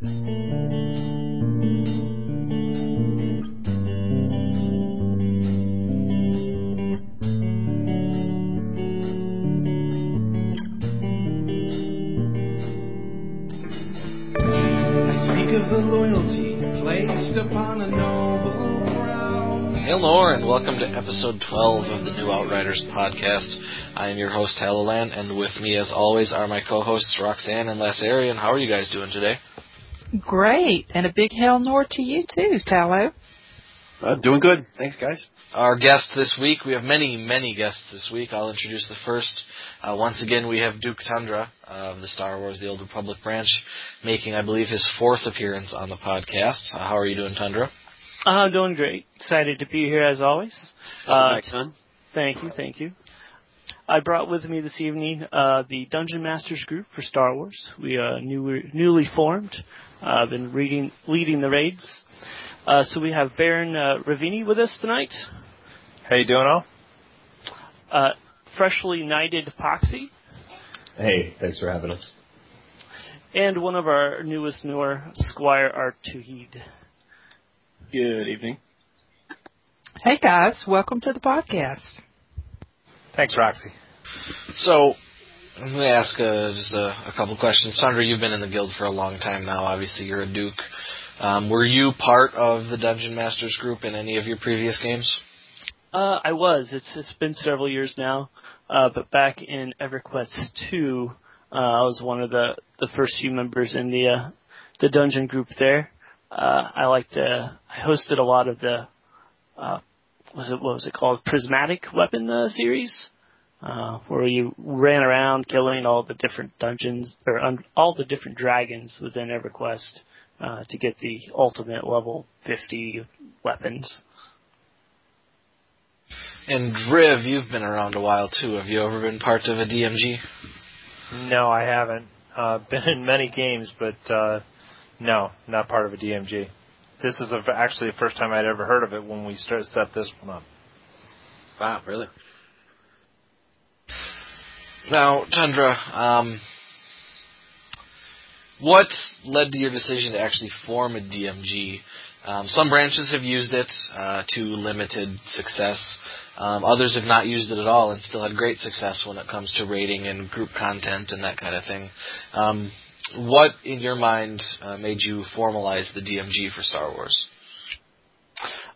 Hello, and welcome to episode 12 of the New Outriders podcast. I am your host, Halalan, and with me, as always, are my co-hosts, Roxanne and Lassarian. How are you guys doing today? Great, and a big hell nor to you too, Tallow. Uh, doing good. Thanks, guys. Our guest this week, we have many, many guests this week. I'll introduce the first. Uh, once again, we have Duke Tundra of the Star Wars The Old Republic branch, making, I believe, his fourth appearance on the podcast. Uh, how are you doing, Tundra? Uh, doing great. Excited to be here as always. Welcome Uh, son. thank you, thank you. I brought with me this evening uh, the Dungeon Masters group for Star Wars. We are new, newly formed. Uh, I've been reading, leading the raids. Uh, so we have Baron uh, Ravini with us tonight. How you doing, all? Uh, freshly knighted Poxy. Hey, thanks for having us. And one of our newest newer, Squire Artuhid. Good evening. Hey guys, welcome to the podcast. Thanks, Roxy. So, I'm going to ask uh, just a, a couple questions. Tundra, you've been in the guild for a long time now. Obviously, you're a duke. Um, were you part of the Dungeon Masters group in any of your previous games? Uh, I was. It's it's been several years now, uh, but back in EverQuest two, uh, I was one of the the first few members in the uh, the dungeon group there. Uh, I liked uh, I hosted a lot of the uh, was it what was it called prismatic weapon uh, series, uh, where you ran around killing all the different dungeons or un- all the different dragons within EverQuest uh, to get the ultimate level fifty weapons. And Riv, you've been around a while too. Have you ever been part of a DMG? No, I haven't. Uh, been in many games, but uh, no, not part of a DMG. This is the, actually the first time I'd ever heard of it when we started set this one up. Wow, really? Now, Tundra, um, what led to your decision to actually form a DMG? Um, some branches have used it uh, to limited success. Um, others have not used it at all and still had great success when it comes to rating and group content and that kind of thing. Um, what, in your mind, uh, made you formalize the DMG for Star Wars?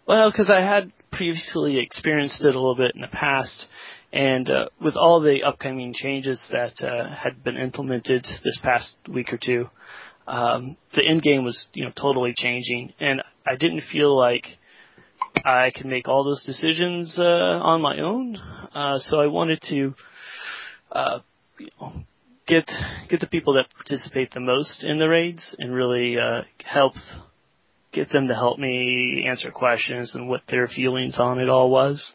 Well, because I had previously experienced it a little bit in the past, and uh, with all the upcoming changes that uh, had been implemented this past week or two, um, the end game was you know totally changing, and I didn't feel like I could make all those decisions uh, on my own. Uh, so I wanted to uh, you know, get get the people that participate the most in the raids and really uh, help get them to help me answer questions and what their feelings on it all was.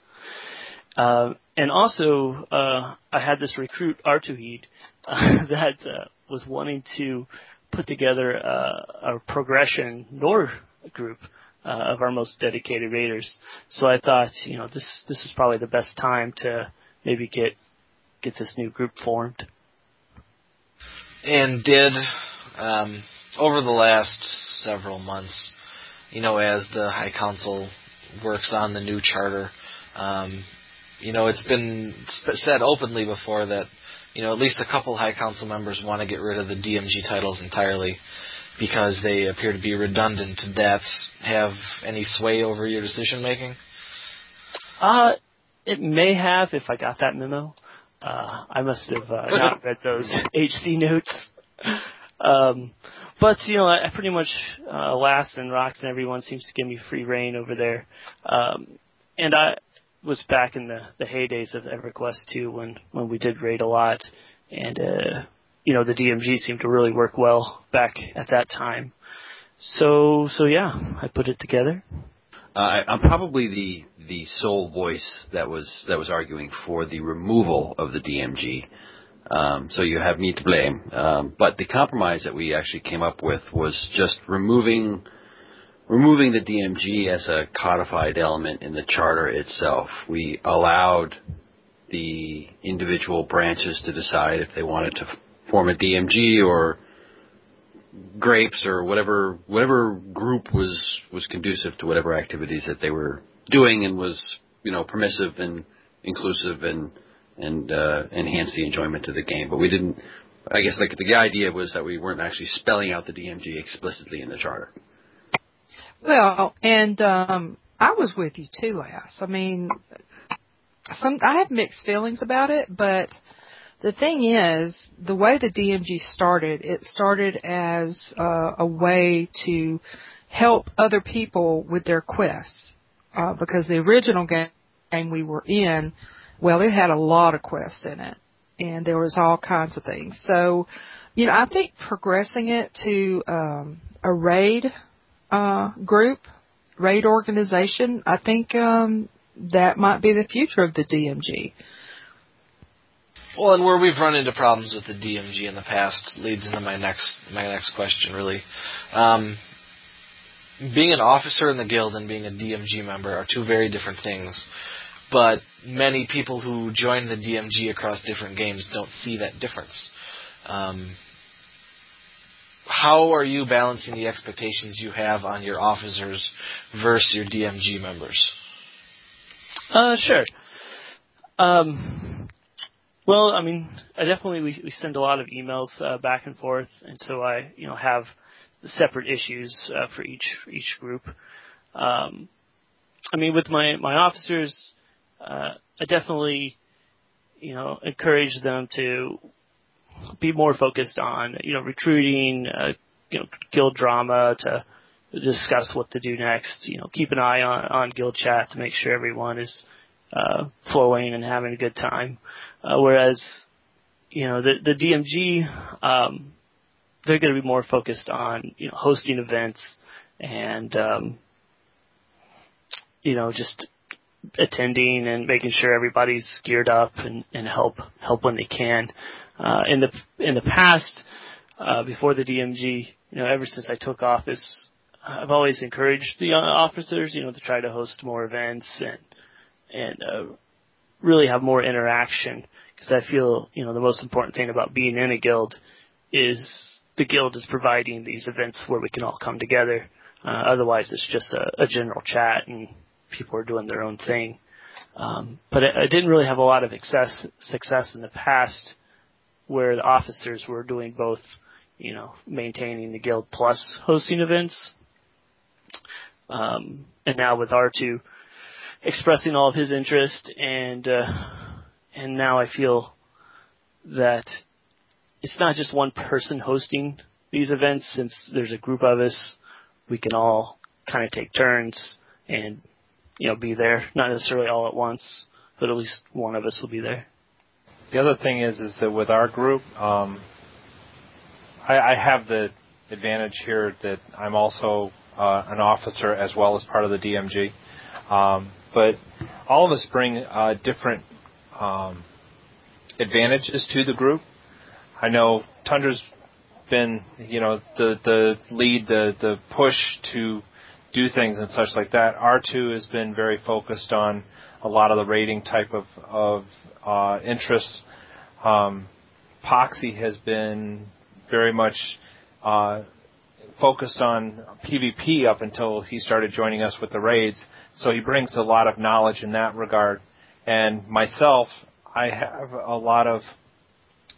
Uh, and also, uh, I had this recruit Artuhid uh, that uh, was wanting to put together uh, a progression NOR group uh, of our most dedicated raiders. So I thought, you know, this this was probably the best time to maybe get get this new group formed. And did um, over the last several months, you know, as the High Council works on the new charter, um, you know, it's been said openly before that, you know, at least a couple High Council members want to get rid of the DMG titles entirely because they appear to be redundant. Did that have any sway over your decision making? Uh, it may have if I got that memo. Uh, I must have uh, not read those HC notes. Um, but you know, I, I pretty much uh, Lass and rocks and everyone seems to give me free reign over there. Um, and I was back in the the heydays of EverQuest 2 when when we did raid a lot, and uh, you know the DMG seemed to really work well back at that time. So so yeah, I put it together. Uh, I'm probably the the sole voice that was that was arguing for the removal of the DMG. Um, so you have me to blame. Um, but the compromise that we actually came up with was just removing removing the DMG as a codified element in the charter itself. We allowed the individual branches to decide if they wanted to form a DMG or grapes or whatever whatever group was was conducive to whatever activities that they were doing and was you know permissive and inclusive and and uh, enhance the enjoyment of the game. But we didn't. I guess like the idea was that we weren't actually spelling out the DMG explicitly in the charter. Well, and um, I was with you too, Lass. I mean, some I have mixed feelings about it, but the thing is, the way the DMG started, it started as uh, a way to help other people with their quests. Uh, because the original game we were in, well, it had a lot of quests in it, and there was all kinds of things. So, you know, I think progressing it to um, a raid uh, group, raid organization, I think um, that might be the future of the DMG. Well, and where we've run into problems with the DMG in the past leads into my next my next question. Really, um, being an officer in the guild and being a DMG member are two very different things. But many people who join the DMG across different games don't see that difference. Um, how are you balancing the expectations you have on your officers versus your DMG members? Uh, sure. Um, well, I mean, I definitely we, we send a lot of emails uh, back and forth, and so I, you know, have separate issues uh, for each for each group. Um, I mean, with my my officers, uh, I definitely, you know, encourage them to be more focused on, you know, recruiting, uh, you know, guild drama to discuss what to do next. You know, keep an eye on on guild chat to make sure everyone is uh, flowing and having a good time. Uh, whereas, you know, the the DMG, um, they're going to be more focused on you know hosting events and um, you know just attending and making sure everybody's geared up and, and help help when they can. Uh, in the in the past, uh, before the DMG, you know, ever since I took office, I've always encouraged the officers, you know, to try to host more events and and uh, really have more interaction because I feel you know the most important thing about being in a guild is the guild is providing these events where we can all come together. Uh, otherwise, it's just a, a general chat and people are doing their own thing. Um, but I, I didn't really have a lot of success success in the past where the officers were doing both, you know, maintaining the guild plus hosting events. Um, and now with R2 expressing all of his interest and uh, and now I feel that it's not just one person hosting these events since there's a group of us we can all kind of take turns and you know be there not necessarily all at once but at least one of us will be there the other thing is is that with our group um, I, I have the advantage here that I'm also uh, an officer as well as part of the DMG um, but all of us bring uh, different um, advantages to the group I know Tundra's been, you know, the the lead, the the push to do things and such like that. R2 has been very focused on a lot of the rating type of of uh, interests. Um, Poxy has been very much uh, focused on PvP up until he started joining us with the raids. So he brings a lot of knowledge in that regard. And myself, I have a lot of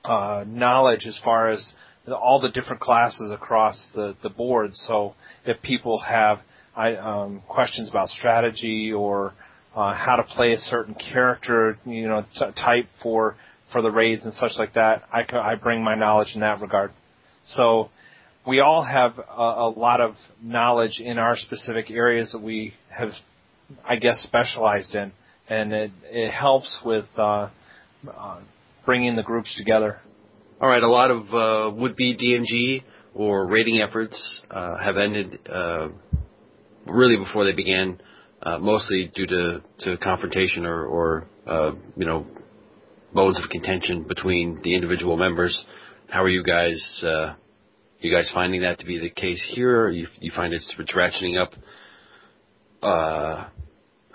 uh, knowledge as far as all the different classes across the, the board. So if people have I, um, questions about strategy or uh, how to play a certain character, you know, t- type for for the raids and such like that, I, I bring my knowledge in that regard. So we all have a, a lot of knowledge in our specific areas that we have, I guess, specialized in, and it, it helps with uh, uh, bringing the groups together. All right, a lot of uh, would-be DMG or raiding efforts uh, have ended uh, really before they began, uh, mostly due to, to confrontation or, or uh, you know modes of contention between the individual members. How are you guys? Uh, you guys finding that to be the case here? You, you find it's, it's ratcheting up? Uh,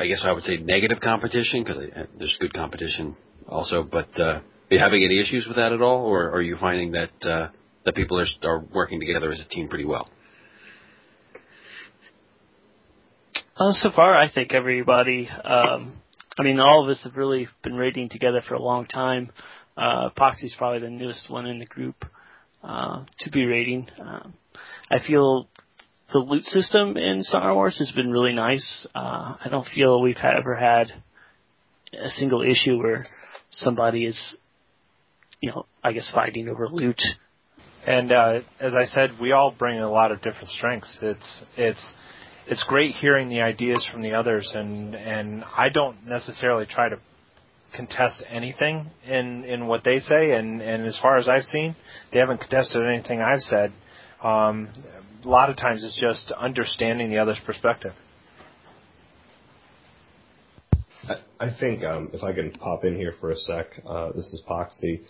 I guess I would say negative competition because there's good competition also, but uh, are you having any issues with that at all, or are you finding that uh, that people are, are working together as a team pretty well. Uh, so far, I think everybody. Um, I mean, all of us have really been raiding together for a long time. Uh, Poxy's probably the newest one in the group uh, to be raiding. Uh, I feel the loot system in Star Wars has been really nice. Uh, I don't feel we've ever had a single issue where somebody is, you know, I guess fighting over loot. And uh, as I said, we all bring a lot of different strengths. It's it's it's great hearing the ideas from the others, and and I don't necessarily try to contest anything in in what they say, and and as far as I've seen, they haven't contested anything I've said. Um, a lot of times, it's just understanding the other's perspective. I think um, if I can pop in here for a sec, uh, this is Poxy.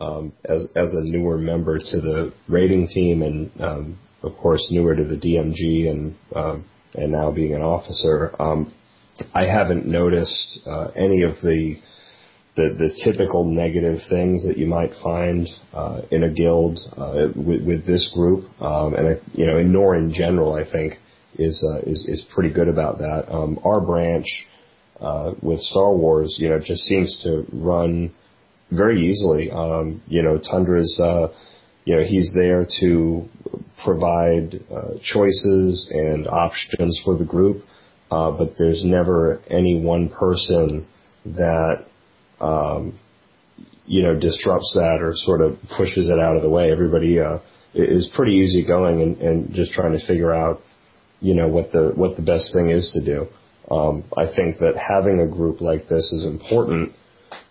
Um, as as a newer member to the rating team, and um, of course newer to the DMG, and um, and now being an officer, um, I haven't noticed uh, any of the, the the typical negative things that you might find uh, in a guild uh, with, with this group, um, and I, you know, in Nor in general, I think is uh, is is pretty good about that. Um, our branch uh, with Star Wars, you know, just seems to run very easily. Um, you know, Tundra's, uh, you know, he's there to provide uh, choices and options for the group, uh, but there's never any one person that, um, you know, disrupts that or sort of pushes it out of the way. Everybody uh, is pretty easygoing and, and just trying to figure out, you know, what the what the best thing is to do. Um, I think that having a group like this is important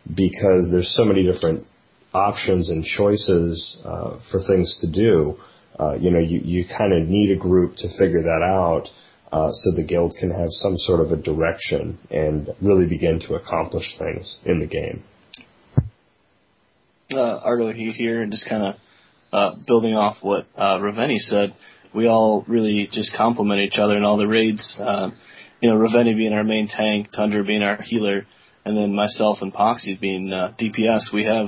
because there's so many different options and choices uh, for things to do. Uh, you know, you, you kind of need a group to figure that out uh, so the guild can have some sort of a direction and really begin to accomplish things in the game. Uh, Argo here, and just kind of uh, building off what uh, Raveni said, we all really just complement each other in all the raids. Uh, you know, Raveni being our main tank, Tundra being our healer, and then myself and Poxy being DPS. We have,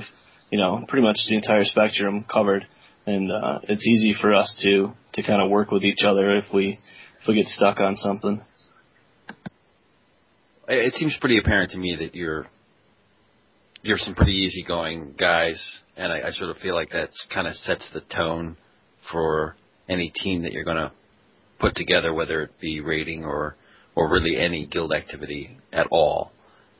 you know, pretty much the entire spectrum covered, and uh, it's easy for us to to kind of work with each other if we if we get stuck on something. It seems pretty apparent to me that you're you're some pretty easygoing guys, and I, I sort of feel like that's kind of sets the tone for any team that you're going to put together, whether it be raiding or or really any guild activity at all.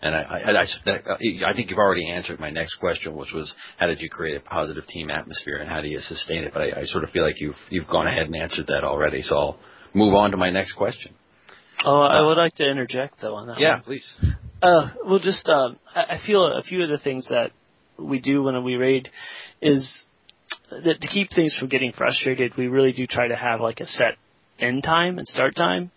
And I, I, I, I think you've already answered my next question, which was how did you create a positive team atmosphere and how do you sustain it? But I, I sort of feel like you've you've gone ahead and answered that already. So I'll move on to my next question. Oh, I would like to interject though on that. Yeah, one. please. Uh, well, just um, I I feel a few of the things that we do when we raid is that to keep things from getting frustrated, we really do try to have like a set end time and start time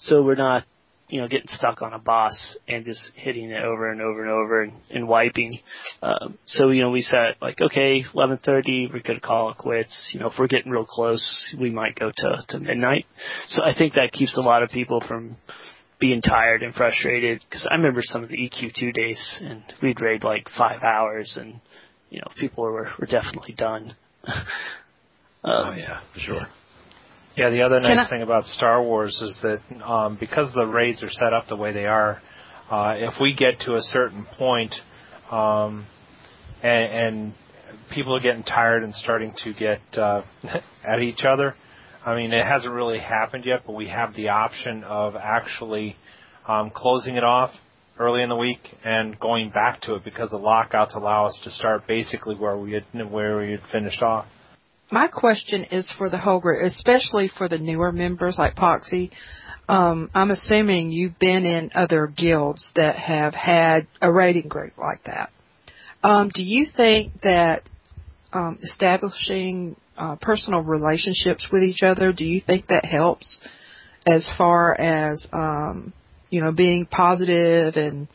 so we're not you know getting stuck on a boss and just hitting it over and over and over and, and wiping. Um, so you know we set like okay, 11:30 we're gonna call it quits. You know if we're getting real close, we might go to to midnight. So I think that keeps a lot of people from being tired and frustrated because I remember some of the EQ2 days and we'd raid like five hours and you know people were were definitely done. um, oh yeah, for sure. Yeah, the other Can nice I- thing about Star Wars is that um, because the raids are set up the way they are, uh, if we get to a certain point, um, and, and people are getting tired and starting to get uh, at each other, I mean, it hasn't really happened yet, but we have the option of actually um, closing it off early in the week and going back to it because the lockouts allow us to start basically where we had where we had finished off. My question is for the whole group, especially for the newer members like Poxy. Um, I'm assuming you've been in other guilds that have had a rating group like that. Um, do you think that um, establishing uh, personal relationships with each other, do you think that helps as far as um, you know being positive and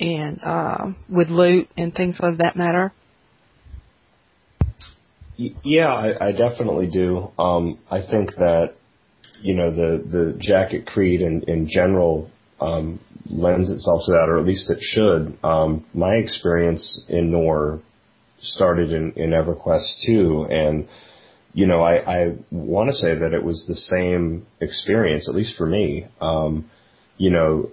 and uh, with loot and things of that matter? Yeah, I, I definitely do. Um, I think that you know the the jacket creed in in general um, lends itself to that, or at least it should. Um, my experience in Nor started in, in EverQuest 2, and you know, I, I want to say that it was the same experience, at least for me. Um, you know,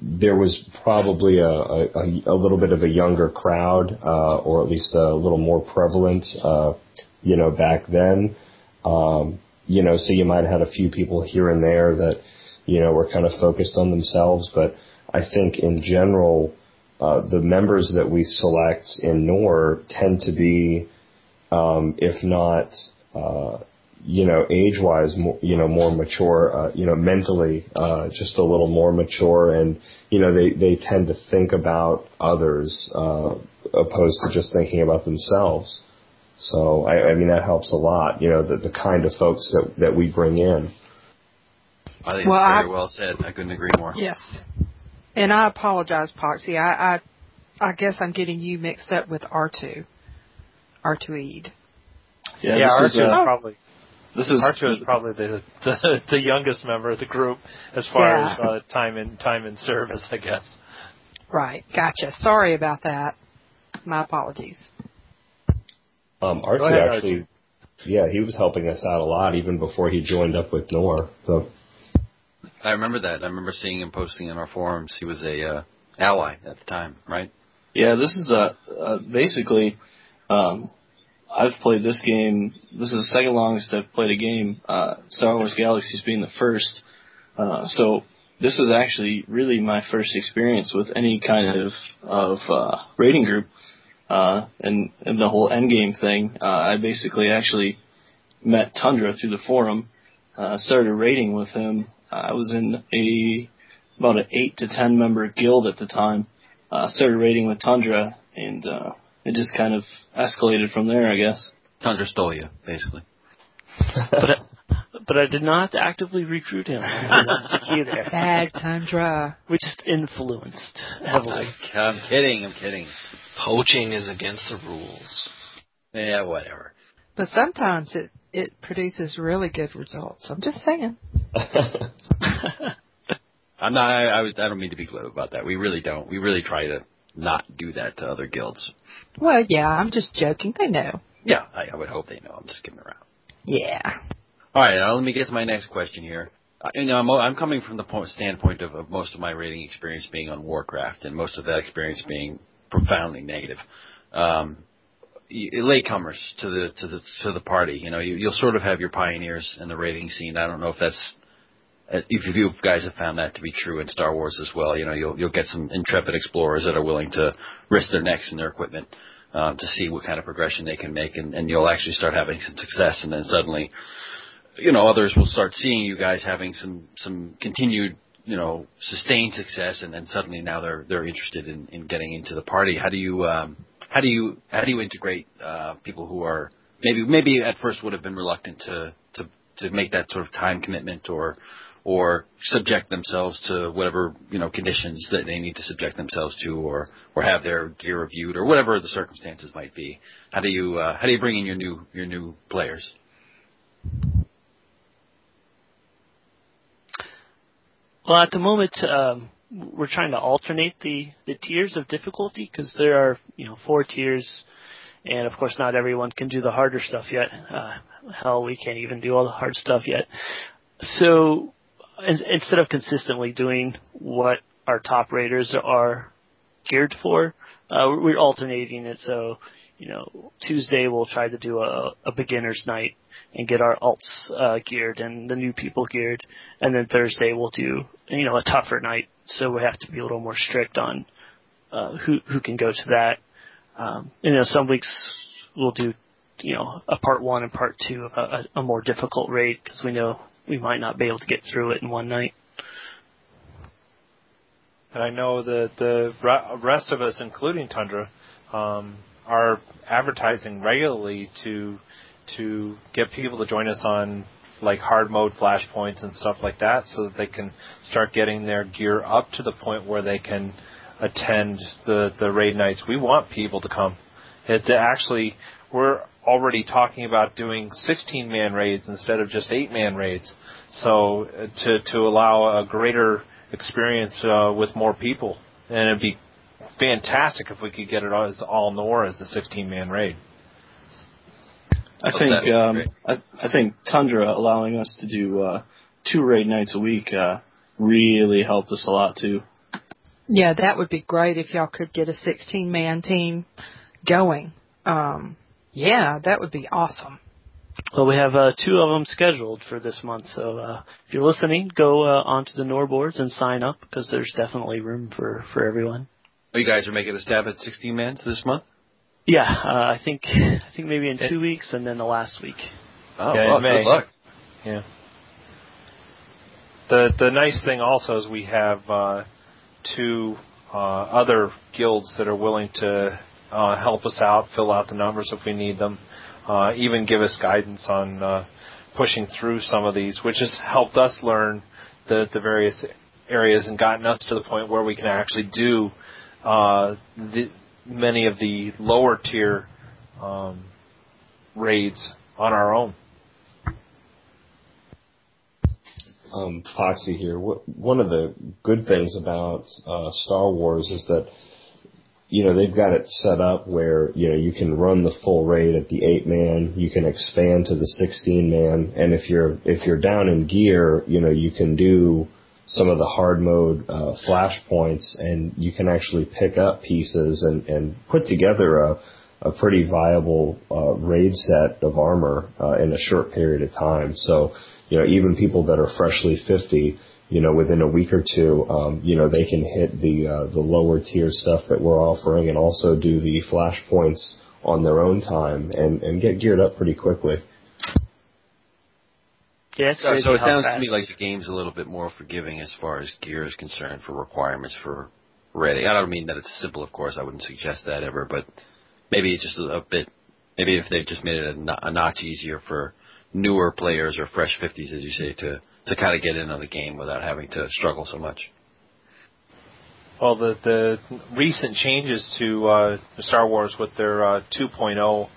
there was probably a, a, a little bit of a younger crowd, uh, or at least a little more prevalent, uh, you know, back then. Um, you know, so you might have had a few people here and there that, you know, were kind of focused on themselves, but I think in general, uh, the members that we select in NOR tend to be, um, if not, uh, you know, age-wise, more, you know, more mature, uh, you know, mentally, uh, just a little more mature, and you know, they they tend to think about others uh, opposed to just thinking about themselves. So, I, I mean, that helps a lot. You know, the the kind of folks that that we bring in. I think Well, it's very I- well said. I couldn't agree more. Yes. And I apologize, Poxy. I, I I guess I'm getting you mixed up with R2. R2 Eid. Yeah, Yeah, this Archer is, is uh, probably this is Archer is probably the, the the youngest member of the group as far Yeah. as uh, time in time in service, I guess. Right. Gotcha. Sorry about that. My apologies. Um, Archie ahead, actually, Archie. yeah, he was helping us out a lot even before he joined up with Nor. So, I remember that. I remember seeing him posting in our forums. He was a uh, ally at the time, right? Yeah, this is uh, uh basically um I've played this game this is the second longest I've played a game, uh Star Wars Galaxies being the first. Uh so this is actually really my first experience with any kind of of uh rating group. Uh and, and the whole endgame thing. Uh I basically actually met Tundra through the forum, uh started rating with him. I was in a about an eight to ten member guild at the time uh, started rating with Tundra, and uh, it just kind of escalated from there, I guess. Tundra stole you, basically. but I, but I did not actively recruit him. That's the key there. Bad Tundra. We just influenced heavily. I'm kidding. I'm kidding. Poaching is against the rules. Yeah, whatever. But sometimes it it produces really good results. I'm just saying. I'm not. I, I, I don't mean to be glib about that. We really don't. We really try to not do that to other guilds. Well, yeah, I'm just joking. They know. Yeah, I, I would hope they know. I'm just kidding around. Yeah. All right, now let me get to my next question here. Uh, you know, I'm, I'm coming from the point, standpoint of, of most of my rating experience being on Warcraft, and most of that experience being profoundly negative. Um, latecomers to the to the to the party, you know, you, you'll sort of have your pioneers in the rating scene. I don't know if that's uh, if you guys have found that to be true in Star Wars as well. You know, you'll you'll get some intrepid explorers that are willing to risk their necks and their equipment um, to see what kind of progression they can make, and, and you'll actually start having some success, and then suddenly you know, others will start seeing you guys having some some continued, you know, sustained success, and then suddenly now they're they're interested in, in getting into the party. How do you um, how do you how do you integrate uh, people who are maybe maybe at first would have been reluctant to to to make that sort of time commitment or or subject themselves to whatever you know conditions that they need to subject themselves to, or or have their gear reviewed, or whatever the circumstances might be. How do you uh, how do you bring in your new your new players? Well, at the moment, um, we're trying to alternate the, the tiers of difficulty because there are, you know, four tiers, and of course, not everyone can do the harder stuff yet. Uh, hell, we can't even do all the hard stuff yet. So, instead of consistently doing what our top raters are geared for, uh, we're alternating it. So, you know, Tuesday we'll try to do a, a beginner's night and get our alts uh, geared and the new people geared, and then Thursday we'll do you know a tougher night. So we have to be a little more strict on uh, who who can go to that. Um, you know, some weeks we'll do you know a part one and part two of a, a more difficult raid because we know we might not be able to get through it in one night. And I know that the rest of us, including Tundra, um, are advertising regularly to to get people to join us on like hard mode flashpoints and stuff like that, so that they can start getting their gear up to the point where they can attend the the raid nights. We want people to come. It actually we're already talking about doing 16 man raids instead of just 8 man raids. So uh, to to allow a greater experience uh, with more people, and it'd be fantastic if we could get it as all Nor as the 16 man raid. I Oh, think um. I, I think Tundra allowing us to do uh, two raid nights a week uh, really helped us a lot too. Yeah, that would be great if y'all could get a 16 man team going. Um, yeah, that would be awesome. Well, we have uh, two of them scheduled for this month, so uh, if you're listening, go uh, onto the NOR boards and sign up because there's definitely room for for everyone. Oh, you guys are making a stab at 16 mans this month? Yeah, uh, I think I think maybe in two weeks and then the last week. Oh, Yeah, well, good luck. Yeah. The the nice thing also is we have uh, two uh, other guilds that are willing to uh, help us out, fill out the numbers if we need them, uh, even give us guidance on uh, pushing through some of these, which has helped us learn the the various areas and gotten us to the point where we can actually do uh, the, many of the lower tier um, raids on our own. um, Foxy here. One of the good things about uh, Star Wars is that you know they've got it set up where you know you can run the full raid at the eight man, you can expand to the sixteen man, and if you're if you're down in gear, you know you can do some of the hard mode uh, flash points, and you can actually pick up pieces and and put together a a pretty viable uh, raid set of armor uh, in a short period of time. So, you know, even people that are freshly 50, you know, within a week or two, um, you know, they can hit the uh, the lower tier stuff that we're offering, and also do the flash points on their own time and and get geared up pretty quickly. Yeah, So, so it how sounds to me like the game's a little bit more forgiving as far as gear is concerned for requirements for raiding. I don't mean that it's simple, of course. I wouldn't suggest that ever, but maybe it's just a, a bit. Maybe if they just made it a, a notch easier for newer players or fresh fifties, as you say, to to kind of get in on the game without having to struggle so much. Well, the the recent changes to uh, Star Wars with their uh, 2.0,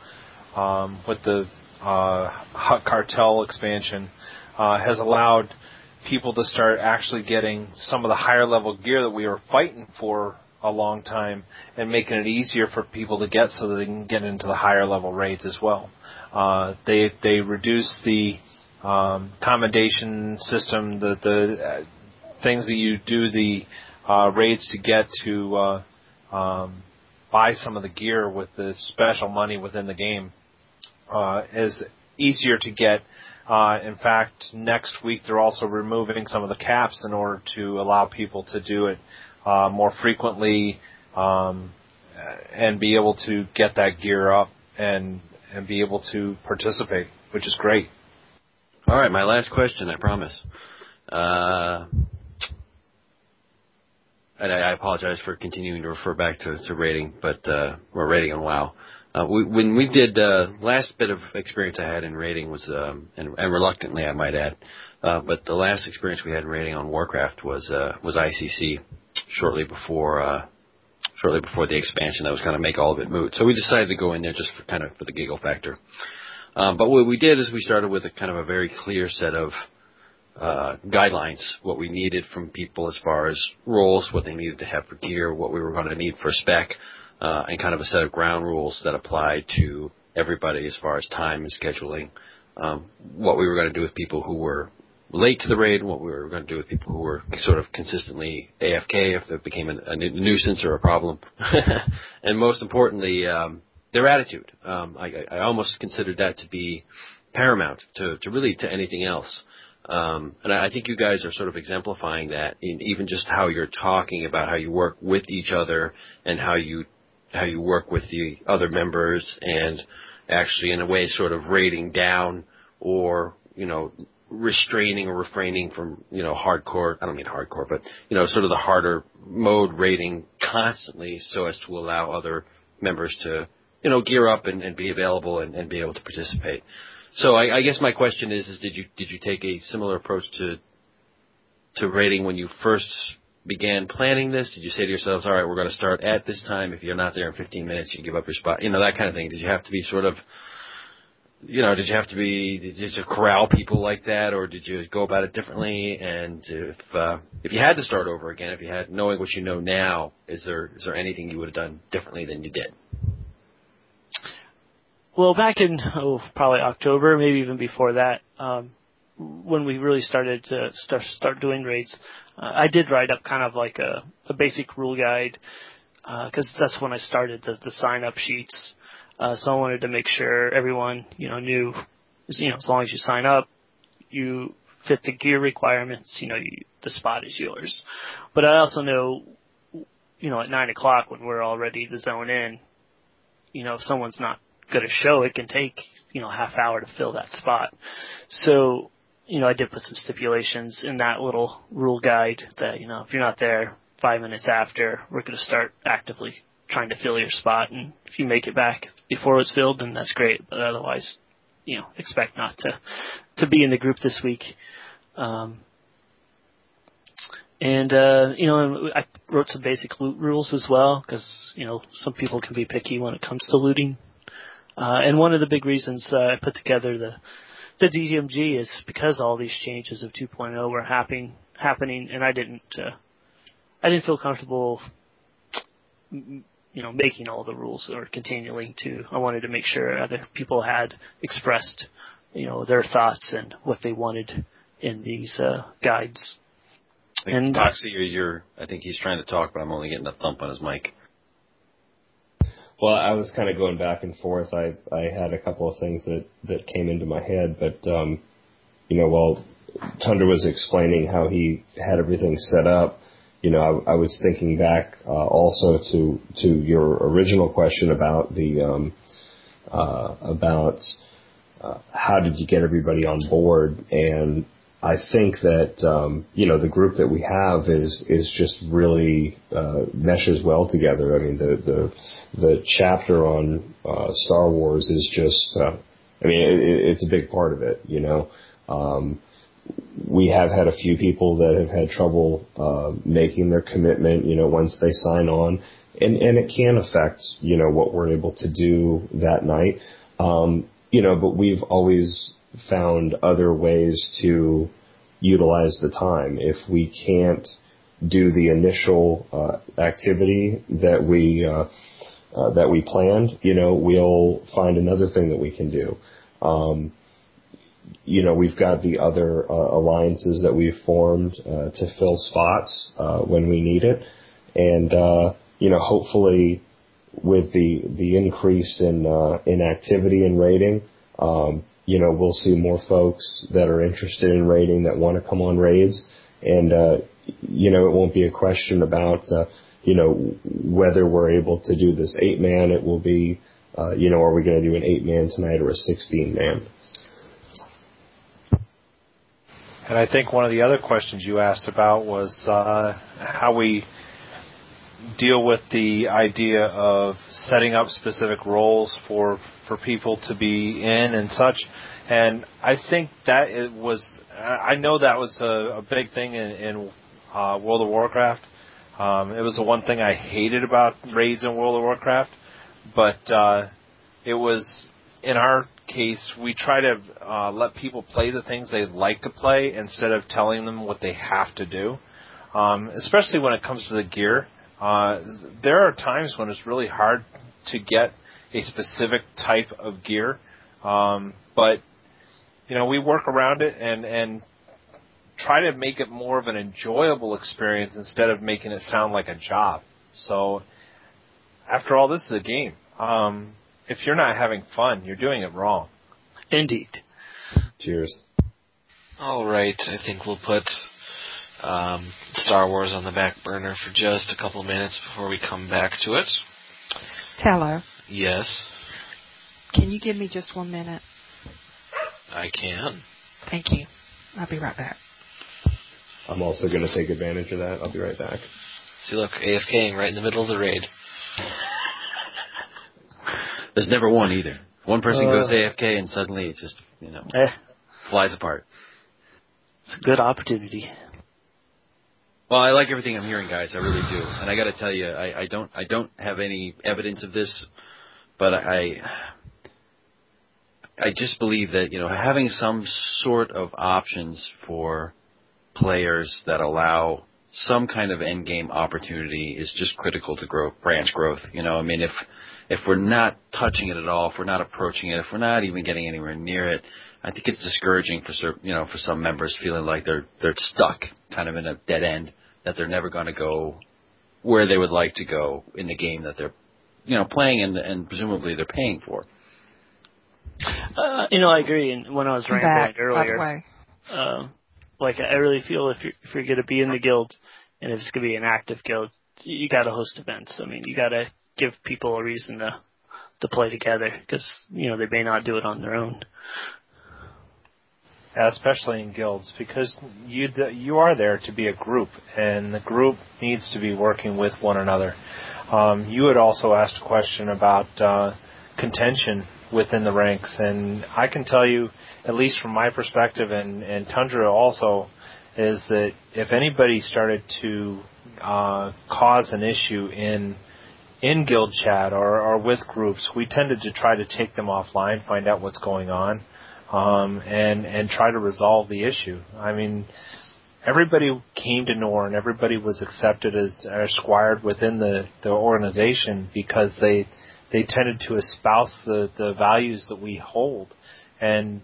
um, with the uh, Hutt Cartel expansion, uh, has allowed people to start actually getting some of the higher level gear that we were fighting for a long time, and making it easier for people to get so that they can get into the higher level raids as well. Uh, they they reduce the um, commendation system, the the uh, things that you do the uh, raids to get to uh, um, buy some of the gear with the special money within the game uh, is easier to get. Uh, in fact, next week they're also removing some of the caps in order to allow people to do it uh, more frequently um, and be able to get that gear up and and be able to participate, which is great. All right, my last question, I promise. Uh, and I, I apologize for continuing to refer back to, to rating, but uh, we're rating on WoW. Uh, we, when we did uh, last bit of experience I had in rating was, um, and, and reluctantly I might add, uh, but the last experience we had in rating on Warcraft was uh, was ICC shortly before uh, shortly before the expansion that was going to make all of it moot. So we decided to go in there just for kind of for the giggle factor. Um, but what we did is we started with a kind of a very clear set of uh, guidelines, what we needed from people as far as roles, what they needed to have for gear, what we were going to need for spec, uh, and kind of a set of ground rules that applied to everybody as far as time and scheduling. Um, what we were going to do with people who were late to the raid, what we were going to do with people who were sort of consistently AFK if it became a, a nuisance or a problem, and most importantly, um, their attitude. Um, I, I almost considered that to be paramount to, to really to anything else. Um, and I I think you guys are sort of exemplifying that in even just how you're talking about how you work with each other and how you how you work with the other members and actually in a way sort of rating down or you know restraining or refraining from you know hardcore I don't mean hardcore but you know sort of the harder mode rating constantly so as to allow other members to you know gear up and, and be available and, and be able to participate. So I, I guess my question is, is did you did you take a similar approach to to rating when you first began planning this? Did you say to yourselves, all right, we're going to start at this time. If you're not there in 15 minutes, you give up your spot. You know that kind of thing. Did you have to be sort of you know, did you have to be did you corral people like that, or did you go about it differently? And if uh, if you had to start over again, if you had knowing what you know now, is there is there anything you would have done differently than you did? Well, back in oh, probably October, maybe even before that, um, when we really started to start start doing raids, uh, I did write up kind of like a, a basic rule guide because uh, that's when I started the, the sign up sheets. Uh, so I wanted to make sure everyone you know knew, you know, as long as you sign up, you fit the gear requirements. You know, you, the spot is yours. But I also know, you know, at nine o'clock when we're all ready to zone in, you know, if someone's not going to show, it can take you know half hour to fill that spot. So you know, I did put some stipulations in that little rule guide that, you know, if you're not there five minutes after, we're going to start actively trying to fill your spot. And if you make it back before it's filled, then that's great. But otherwise, you know, expect not to, to be in the group this week. Um, and, uh, you know, I wrote some basic loot rules as well, because, you know, some people can be picky when it comes to looting. Uh, and one of the big reasons uh, I put together the the DMG is because all these changes of 2.0 were happening, happening, and I didn't, uh, I didn't feel comfortable, you know, making all the rules or continuing to. I wanted to make sure other people had expressed, you know, their thoughts and what they wanted in these uh, guides. And Foxy, you're, you're, I think he's trying to talk, but I'm only getting a thump on his mic. Well, I was kind of going back and forth. I I had a couple of things that that came into my head, but um, you know, while Tundra was explaining how he had everything set up, you know, I, I was thinking back uh, also to to your original question about the um, uh, about uh, how did you get everybody on board, and I think that um, you know the group that we have is is just really uh, meshes well together. I mean the the the chapter on uh, Star Wars is just uh, I mean it, it's a big part of it. You know, um, we have had a few people that have had trouble uh, making their commitment. You know, once they sign on, and and it can affect you know what we're able to do that night. Um, you know, but we've always found other ways to utilize the time. If we can't do the initial uh, activity that we uh, uh, that we planned, you know, we'll find another thing that we can do. Um, you know, we've got the other uh, alliances that we've formed uh, to fill spots uh, when we need it, and you know, hopefully, with the the increase in in activity and rating, um, you know, we'll see more folks that are interested in raiding that want to come on raids. And, uh, you know, it won't be a question about, uh, you know, whether we're able to do this eight man. It will be, uh, you know, are we going to do an eight man tonight or a 16 man? And I think one of the other questions you asked about was uh, how we deal with the idea of setting up specific roles for for people to be in and such. And I think that it was. I know that was a, a big thing in, in uh, World of Warcraft. Um, it was the one thing I hated about raids in World of Warcraft, but uh, it was in our case we try to uh, let people play the things they like to play instead of telling them what they have to do. Um, especially when it comes to the gear. Uh, there are times when it's really hard to get a specific type of gear, um, but you know we work around it and and try to make it more of an enjoyable experience instead of making it sound like a job. So, after all, this is a game. Um, if you're not having fun, you're doing it wrong. Indeed. Cheers. All right, I think we'll put um, Star Wars on the back burner for just a couple of minutes before we come back to it. Teller. Yes. Can you give me just one minute? I can. Thank you. I'll be right back. I'm also going to take advantage of that. I'll be right back. See, look, AFKing right in the middle of the raid. There's never one either. One person uh, goes AFK and suddenly it just, you know, eh. flies apart. It's a good opportunity. Well, I like everything I'm hearing, guys. I really do. And I got to tell you, I, I don't, I don't have any evidence of this, but I, I just believe that you know having some sort of options for players that allow some kind of end game opportunity is just critical to grow branch growth. You know, I mean, if if we're not touching it at all, if we're not approaching it, if we're not even getting anywhere near it, I think it's discouraging for you know for some members feeling like they're they're stuck kind of in a dead end that they're never going to go where they would like to go in the game that they're you know playing and and presumably they're paying for. Uh, you know, I agree. And when I was rambling Back, earlier, way. um, like I really feel if you're if you're going to be in the guild, and if it's going to be an active guild, you, you got to host events. I mean, you got to give people a reason to to play together because you know they may not do it on their own. Especially in guilds, because you you are there to be a group, and the group needs to be working with one another. Um, you had also asked a question about uh, contention within the ranks, and I can tell you, at least from my perspective, and, and Tundra also, is that if anybody started to uh, cause an issue in in guild chat or, or with groups, we tended to try to take them offline, find out what's going on, um, and and try to resolve the issue. I mean, everybody came to Nor, everybody was accepted as, as squired within the, the organization because they they tended to espouse the, the values that we hold, and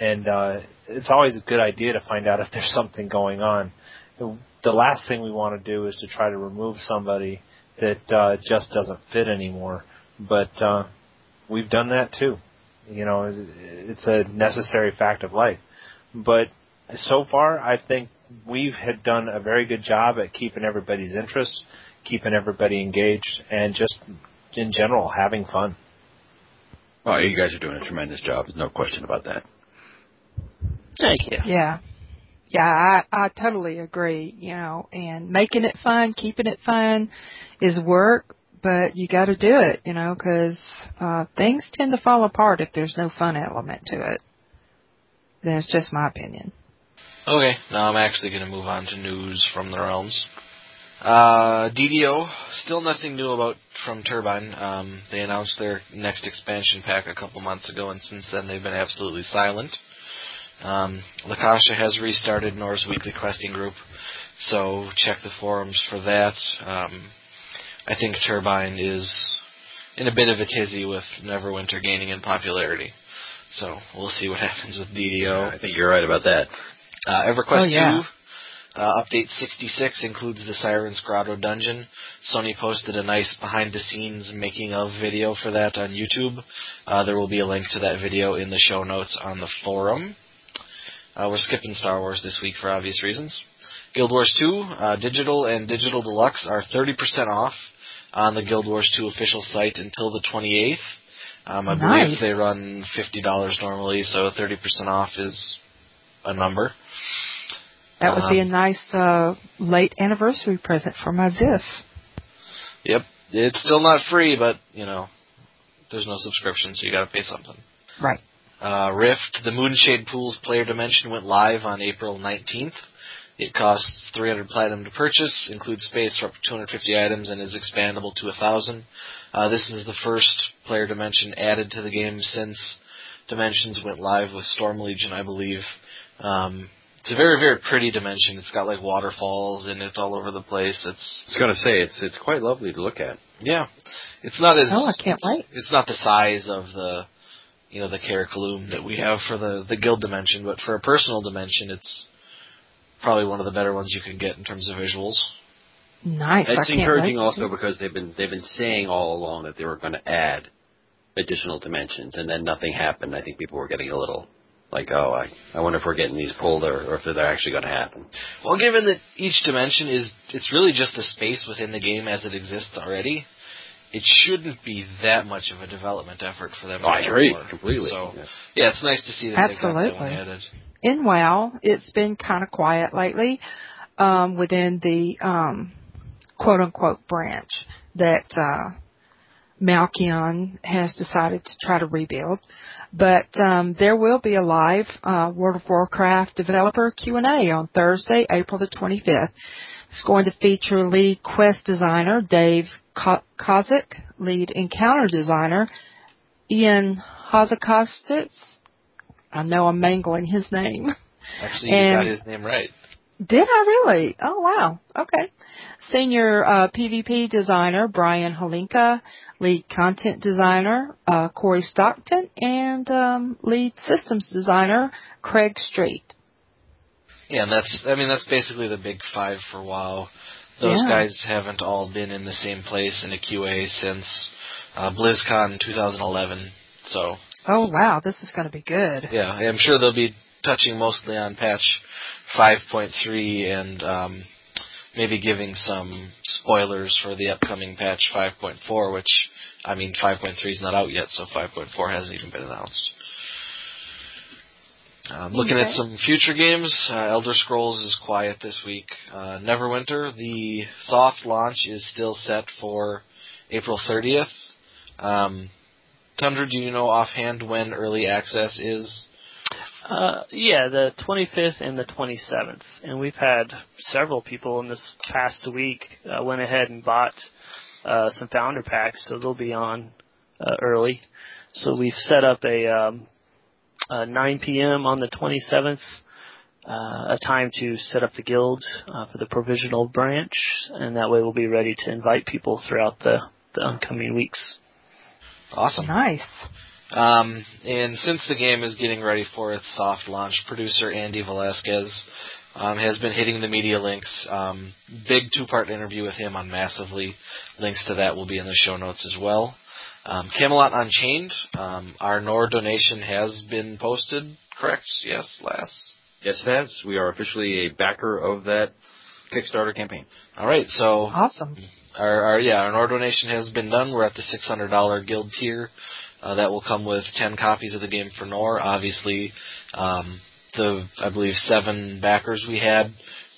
and uh, it's always a good idea to find out if there's something going on. The last thing we want to do is to try to remove somebody that uh, just doesn't fit anymore. But uh, we've done that too. You know, it's a necessary fact of life. But so far, I think we've had done a very good job at keeping everybody's interest, keeping everybody engaged, and just in general having fun. Oh, you guys are doing a tremendous job. There's no question about that. Thank you. Yeah. Yeah, I, I totally agree, you know, and making it fun, keeping it fun is work, but you gotta do it, you know, cause, uh, things tend to fall apart if there's no fun element to it. That's just my opinion. Okay, now I'm actually going to move on to news from the realms. Uh, DDO, still nothing new about from Turbine. Um, they announced their next expansion pack a couple months ago, and since then they've been absolutely silent. Um, Lakasha has restarted Nor's weekly questing group, so check the forums for that. Um, I think Turbine is in a bit of a tizzy with Neverwinter gaining in popularity. So we'll see what happens with DDO. I think you're right about that. Uh, EverQuest Oh, yeah. 2, uh, update 66 includes the Siren's Grotto dungeon. Sony posted a nice behind the scenes making of video for that on YouTube. Uh, there will be a link to that video in the show notes on the forum. Uh, we're skipping Star Wars this week for obvious reasons. Guild Wars 2, uh, Digital and Digital Deluxe are 30% off on the Guild Wars 2 official site until the 28th. Um, I believe they run $50 normally, so 30% off is a number. That would be a Um, nice, uh, late anniversary present for my Ziff. Yep. It's still not free, but, you know, there's no subscription, so you gotta pay something. Right. Uh, Rift, the Moonshade Pools player dimension went live on April 19th. It costs 300 platinum to purchase, includes space for up to 250 items, and is expandable to 1,000. Uh, this is the first player dimension added to the game since Dimensions went live with Storm Legion, I believe. Um, it's a very, very pretty dimension. It's got like waterfalls in it all over the place. It's I was going to say it's it's quite lovely to look at. yeah, it's not as Oh, I can't it's, wait. It's not the size of the you know the Caracaloon that we have for the the guild dimension, but for a personal dimension, it's probably one of the better ones you can get in terms of visuals. Nice. I It's encouraging also because they've been they've been saying all along that they were going to add additional dimensions, and then nothing happened. I think people were getting a little like, oh, I I wonder if we're getting these pulled or, or if they're actually going to happen. Well, given that each dimension is it's really just a space within the game as it exists already, it shouldn't be that much of a development effort for them. Oh, I agree more. completely. So Yeah. yeah, it's nice to see that they've got that one Absolutely. added. In WoW, it's been kind of quiet lately um, within the um, quote unquote branch that uh, Malkion has decided to try to rebuild. But um, there will be a live uh, World of Warcraft developer Q&A on Thursday, April the 25th. It's going to feature lead quest designer Dave Ko- Kosak, lead encounter designer Ian Hazzikostas. I know I'm mangling his name. Actually, you And- got his name right. Did I really? Oh wow. Okay. Senior uh, PvP designer Brian Holinka, lead content designer uh, Corey Stockton, and um, lead systems designer Craig Street. Yeah, and that's I mean that's basically the big five for WoW. Those Yeah. guys haven't all been in the same place in a QA since uh, BlizzCon 2011. So Oh wow, this is going to be good. yeah, I'm sure they'll be touching mostly on patch 5.3 and um, maybe giving some spoilers for the upcoming patch 5.4, which I mean 5.3 is not out yet, so 5.4 hasn't even been announced. Um, looking at some future games, uh, Elder Scrolls is quiet this week. Uh, Neverwinter, the soft launch is still set for April 30th. Um, Tundra, do you know offhand when early access is? Uh, yeah, the 25th and the 27th, and we've had several people in this past week uh, went ahead and bought uh, some founder packs, so they'll be on uh, early. So we've set up a, um, uh 9 p.m. on the 27th, uh, a time to set up the guild uh, for the provisional branch, and that way we'll be ready to invite people throughout the, the oncoming weeks. Awesome. Nice. Um, and since the game is getting ready for its soft launch, producer Andy Velasquez um, has been hitting the media links. Um, big two-part interview with him on Massively. Links to that will be in the show notes as well. Um, Camelot Unchained, um, our NOR donation has been posted, correct? Yes, last. Yes, it has. We are officially a backer of that Kickstarter campaign. All right, so Awesome. Our, our yeah, our NOR donation has been done. We're at the six hundred dollar guild tier. Uh, that will come with ten copies of the game for Nor. Obviously, um, the I believe seven backers we had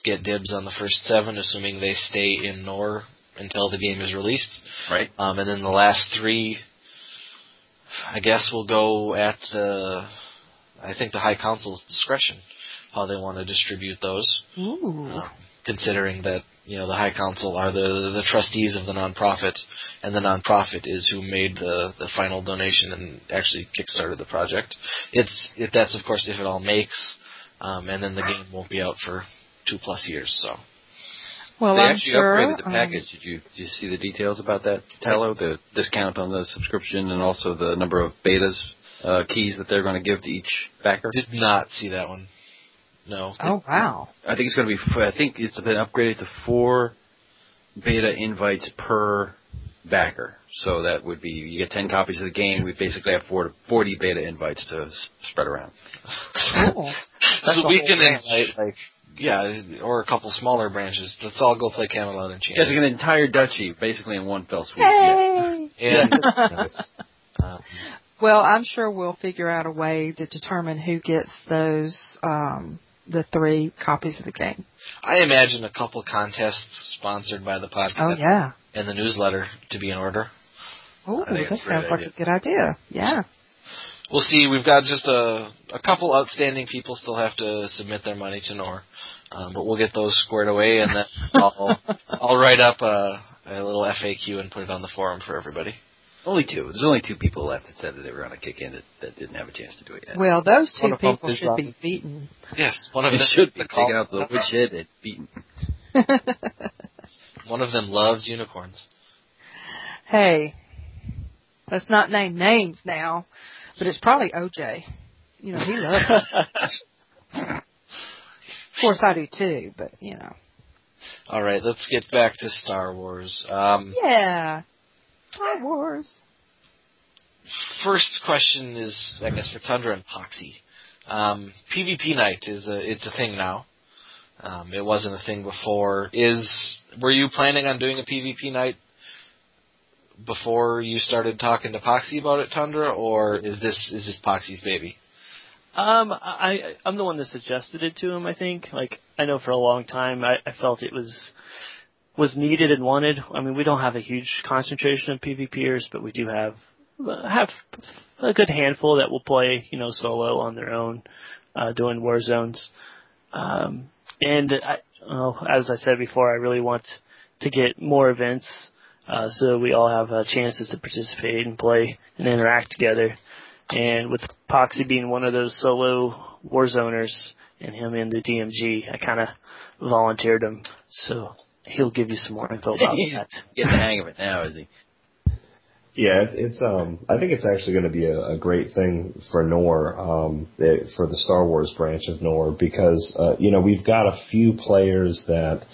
get dibs on the first seven, assuming they stay in Nor until the game is released. Right. Um, and then the last three, I guess, will go at the I think the High Council's discretion how they want to distribute those Ooh. uh, considering that you know the High Council are the the trustees of the nonprofit, and the nonprofit is who made the the final donation and actually kickstarted the project. It's it, that's of course if it all makes, um, and then the game won't be out for two plus years. So Well, they I'm actually sure. upgraded the um, package. Did you did you see the details about that, Tallow? The discount on the subscription and also the number of betas uh, keys that they're going to give to each backer. did not see that one. No. oh wow. I think it's going to be. I think it's been upgraded to four beta invites per backer. So that would be you get ten copies of the game. We basically have four, 40 beta invites to spread around. Cool. so a we can invite like yeah, or a couple smaller branches. Let's all go play Camelot Unchained. Yes, an entire duchy basically in one fell swoop. Yeah. Hey. And Nice. um, Well, I'm sure we'll figure out a way to determine who gets those um the three copies of the game. I imagine a couple contests sponsored by the podcast Oh yeah. and the newsletter to be in order. Oh, that sounds like idea. a good idea. Yeah. We'll see. We've got just a a couple outstanding people still have to submit their money to NOR, um, but we'll get those squared away, and then I'll I'll write up a, a little FAQ and put it on the forum for everybody. Only two. There's only two people left that said that they were going to kick in that, that didn't have a chance to do it yet. Well, those two One people should be beaten. Yes, one of them should be taken out the witch head and beaten. One of them loves unicorns. hey, let's not name names now, but it's probably OJ. You know, he loves it. Of course, I do too, but you know. All right, let's get back to Star Wars. Um, Yeah. Star Wars. first question is, I guess, for Tundra and Poxy. Um, PvP night is a it's a thing now. Um, it wasn't a thing before. Is were you planning on doing a PvP night before you started talking to Poxy about it, Tundra, or is this is this Poxy's baby? Um, I I'm the one that suggested it to him. I think. Like I know for a long time, I, I felt it was was needed and wanted. I mean, we don't have a huge concentration of PvPers, but we do have have a good handful that will play, you know, solo on their own, uh, doing war zones. Um, and I, oh, as I said before, I really want to get more events, uh, so we all have uh, chances to participate and play and interact together. And with Poxy being one of those solo war zoners, and him in the DMG. I kind of volunteered him, so he'll give you some more info about He's that. getting the hang of it now, is he? Yeah, it- it's um. I think it's actually going to be a, a great thing for Nor, um, it, for the Star Wars branch of Nor, because uh, you know we've got a few players that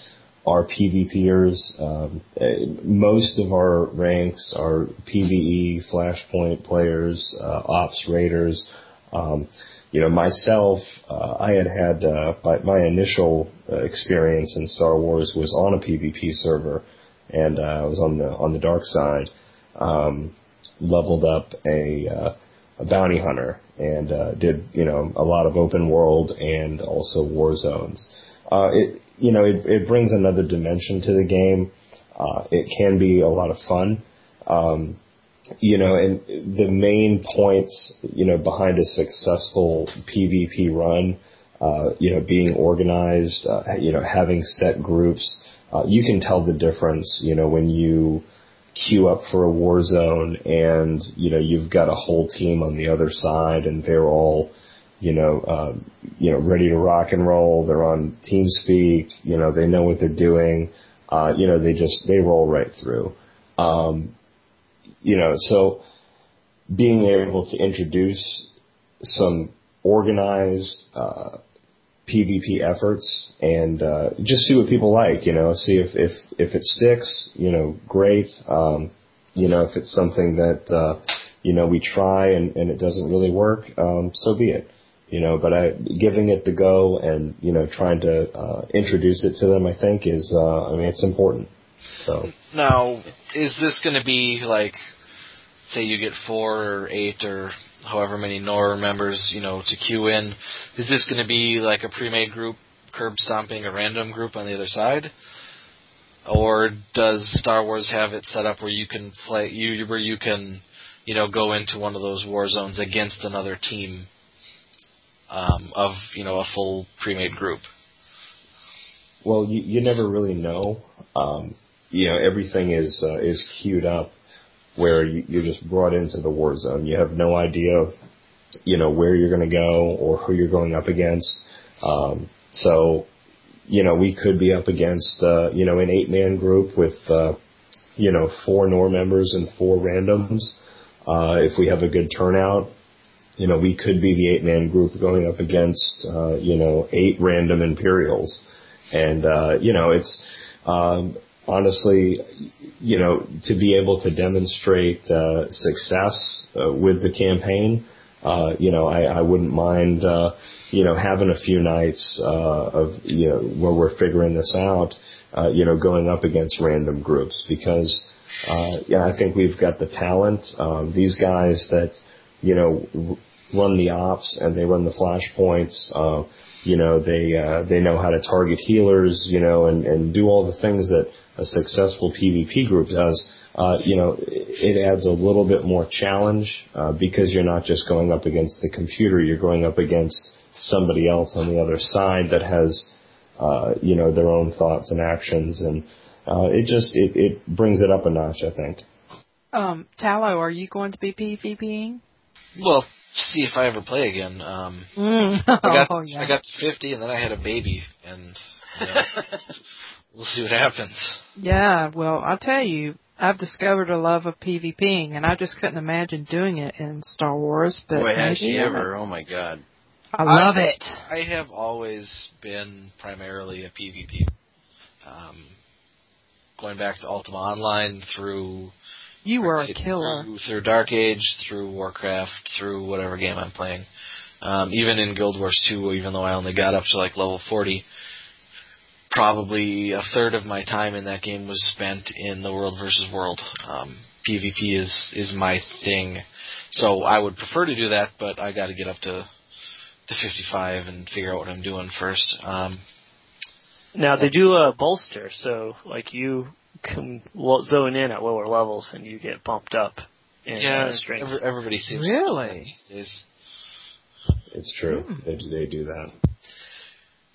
are PvPers. Um, eh, most of our ranks are PVE, Flashpoint players, uh, Ops Raiders. Um, you know, myself, uh, I had had uh, my, my initial uh, experience in Star Wars was on a PvP server, and uh, I was on the on the dark side um, leveled up a, uh, a bounty hunter and uh, did you know a lot of open world and also war zones. Uh, it you know it, it brings another dimension to the game. Uh, it can be a lot of fun. Um, you know, and the main points, you know, behind a successful PvP run, uh, you know, being organized, uh, you know, having set groups, uh, you can tell the difference, you know, when you queue up for a war zone and you know you've got a whole team on the other side and they're all you know uh, you know ready to rock and roll. They're on TeamSpeak you know they know what they're doing. Uh, you know they just they roll right through. Um, you know so being able to introduce some organized uh, PvP efforts and uh, just see what people like. You know, see if if if it sticks. You know, great. Um, you know, if it's something that uh, you know we try and, and it doesn't really work, um, so be it. You know, but I giving it the go and you know trying to uh, introduce it to them, I think is uh, I mean it's important. So Now, is this going to be like, say you get four or eight or however many NOR members, you know, to queue in? Is this going to be like a pre-made group, curb stomping a random group on the other side? Or does Star Wars have it set up where you can play, you where you can, you know, go into one of those war zones against another team um, of, you know, a full pre-made group? Well, you, you never really know. Um, you know, everything is uh, is queued up where you, you're just brought into the war zone. You have no idea, you know, where you're going to go or who you're going up against. Um, so, you know, we could be up against, uh, you know, an eight man group with, uh, you know, four NOR members and four randoms. Uh, if we have a good turnout, you know, we could be the eight man group going up against, uh, you know, eight random Imperials. And, uh, you know, it's, um, honestly, you know, to be able to demonstrate, uh, success, uh, with the campaign, uh, you know, I, I wouldn't mind, uh, you know, having a few nights, uh, of, you know, where we're figuring this out, uh, you know, going up against random groups because, uh, yeah, I think we've got the talent. Um, these guys that, you know, run the ops and they run the flashpoints. Uh, you know, they uh, they know how to target healers. You know, and and do all the things that a successful PvP group does. Uh, you know, it adds a little bit more challenge uh, because you're not just going up against the computer. You're going up against somebody else on the other side that has, uh, you know, their own thoughts and actions, and uh, it just it, it brings it up a notch. I think. Um, Tallow, are you going to be PvPing? Well, see if I ever play again. Um, Mm. I got oh, to, yeah. I got to 50, and then I had a baby, and you know, we'll see what happens. Yeah, well, I'll tell you, I've discovered a love of PvPing, and I just couldn't imagine doing it in Star Wars. But Boy, has she ever? Oh my God. I love I- it. I have always been primarily a PvP. Um, going back to Ultima Online through You were a killer. through, through Dark Age, through Warcraft, through whatever game I'm playing. Um, even in Guild Wars 2, even though I only got up to like level 40, probably a third of my time in that game was spent in the world versus world. Um, PvP is is my thing, so I would prefer to do that, but I got to get up to to 55 and figure out what I'm doing first. Um, Now they do a bolster, so like you can lo- zone in at lower levels and you get bumped up in yeah, uh, strength. every, everybody seems Really? do that these days. It's true. They do, they do that.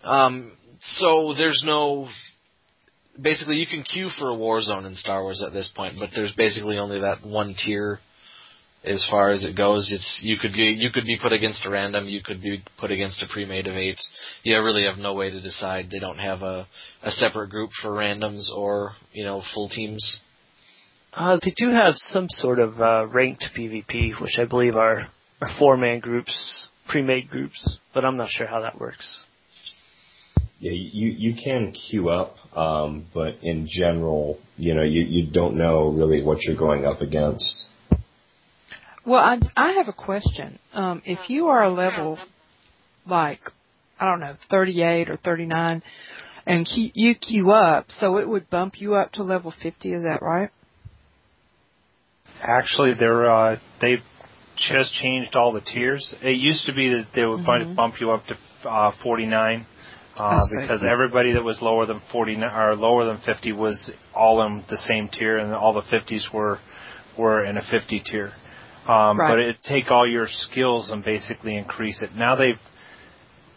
Um, so there's no. Basically, you can queue for a war zone in Star Wars at this point, but there's basically only that one tier as far as it goes. It's you could be you could be put against a random, you could be put against a pre-made of eight. You really have no way to decide. They don't have a a separate group for randoms or you know full teams. Uh, they do have some sort of uh, ranked PvP, which I believe are, are four-man groups, pre-made groups, but I'm not sure how that works. Yeah, you you can queue up, um, but in general, you know, you you don't know really what you're going up against. Well, I I have a question. Um, if you are a level like I don't know, 38 or 39, and que- you queue up, so it would bump you up to level 50. Is that right? Actually, they're uh, they've just changed all the tiers. It used to be that they would Mhm. bump you up to uh, 49 uh, see. because everybody that was lower than 49 or lower than 50 was all in the same tier, and all the 50s were were in a 50 tier. Um, Right. But it'd take all your skills and basically increase it. Now they've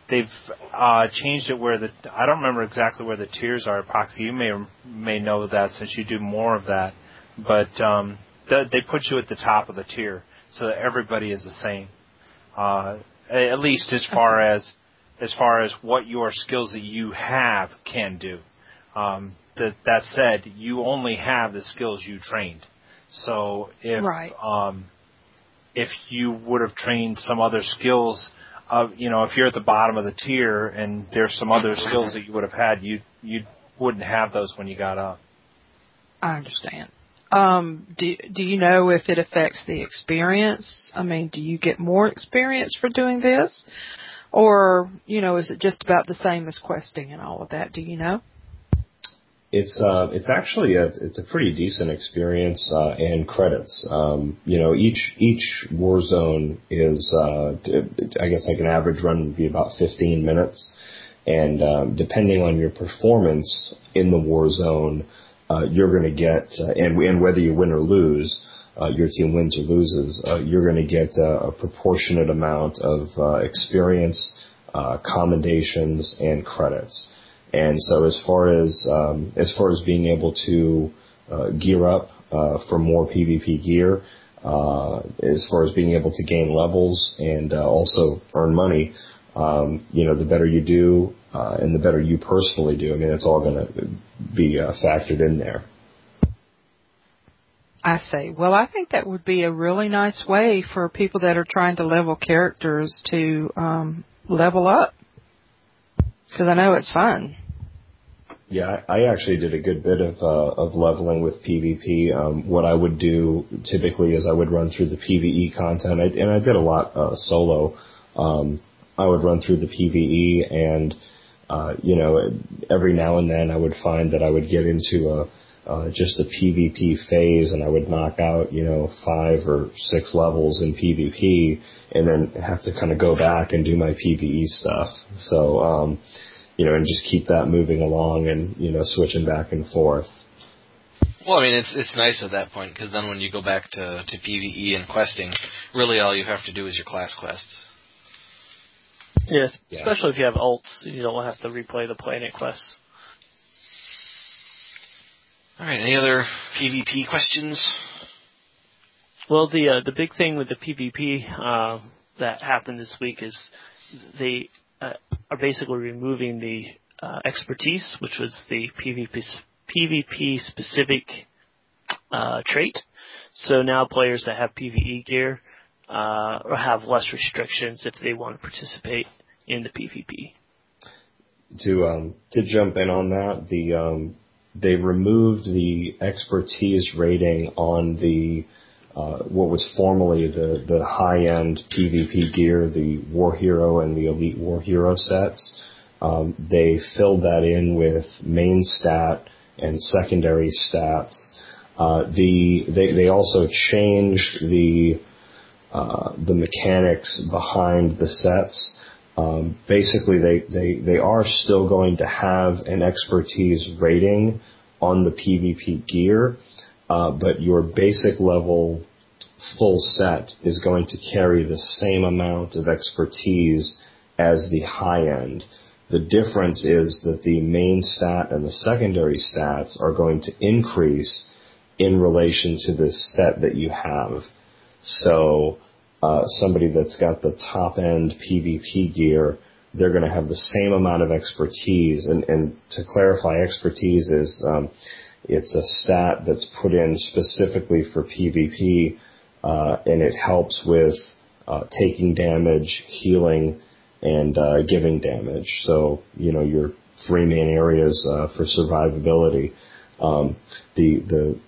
they've uh, changed it where the I don't remember exactly where the tiers are. Epoxy, you may may know that since you do more of that, but um, th- they put you at the top of the tier so that everybody is the same. Uh, at least as far as as far as what your skills that you have can do. Um, that that said, you only have the skills you trained. So if Right. um, if you would have trained some other skills, uh, you know, if you're at the bottom of the tier and there's some other skills that you would have had, you you wouldn't have those when you got up. I understand. Um, do do you know if it affects the experience? I mean, do you get more experience for doing this, or you know, is it just about the same as questing and all of that? Do you know? It's uh, it's actually a it's a pretty decent experience uh, and credits. Um, you know, each each war zone is uh, I guess like an average run would be about 15 minutes, and um, depending on your performance in the war zone, uh, you're going to get uh, and and whether you win or lose, uh, your team wins or loses, uh, you're going to get uh, a proportionate amount of uh, experience, uh, commendations, and credits. And so as far as um, as far as being able to uh, gear up uh, for more PvP gear, uh, as far as being able to gain levels and uh, also earn money, um, you know, the better you do uh, and the better you personally do. I mean, it's all going to be uh, factored in there. I say, Well, I think that would be a really nice way for people that are trying to level characters to um, level up, because I know it's fun. Yeah, I actually did a good bit of uh, of leveling with PvP. Um, what I would do typically is I would run through the PVE content, I, and I did a lot uh, solo. Um, I would run through the PVE, and uh, you know, every now and then I would find that I would get into a uh, just a PvP phase, and I would knock out you know five or six levels in PvP, and then have to kind of go back and do my PVE stuff. So. Um, you know, and just keep that moving along and, you know, switching back and forth. Well, I mean, it's it's nice at that point because then when you go back to to PVE and questing, really all you have to do is your class quest. Yes, Yeah. especially if you have alts, you don't have to replay the planet quests. All right, any other PvP questions? Well, the uh, the big thing with the PvP uh, that happened this week is they uh, are basically removing the uh, expertise, which was the PvP PvP specific uh, trait. So now players that have PvE gear uh, or have less restrictions if they want to participate in the PvP. To um, to jump in on that, the um, they removed the expertise rating on the uh, what was formerly the the high end PvP gear, the War Hero and the Elite War Hero sets. Um, they filled that in with main stat and secondary stats. Uh, the they they also changed the uh, the mechanics behind the sets. Um, basically, they, they, they are still going to have an expertise rating on the PvP gear, uh, but your basic level full set is going to carry the same amount of expertise as the high end. The difference is that the main stat and the secondary stats are going to increase in relation to the set that you have. So uh, somebody that's got the top end PvP gear, they're going to have the same amount of expertise. And, and to clarify, expertise is um, it's a stat that's put in specifically for PvP, uh, and it helps with uh, taking damage, healing, and uh, giving damage. So you know your three main areas uh, for survivability. Um, the the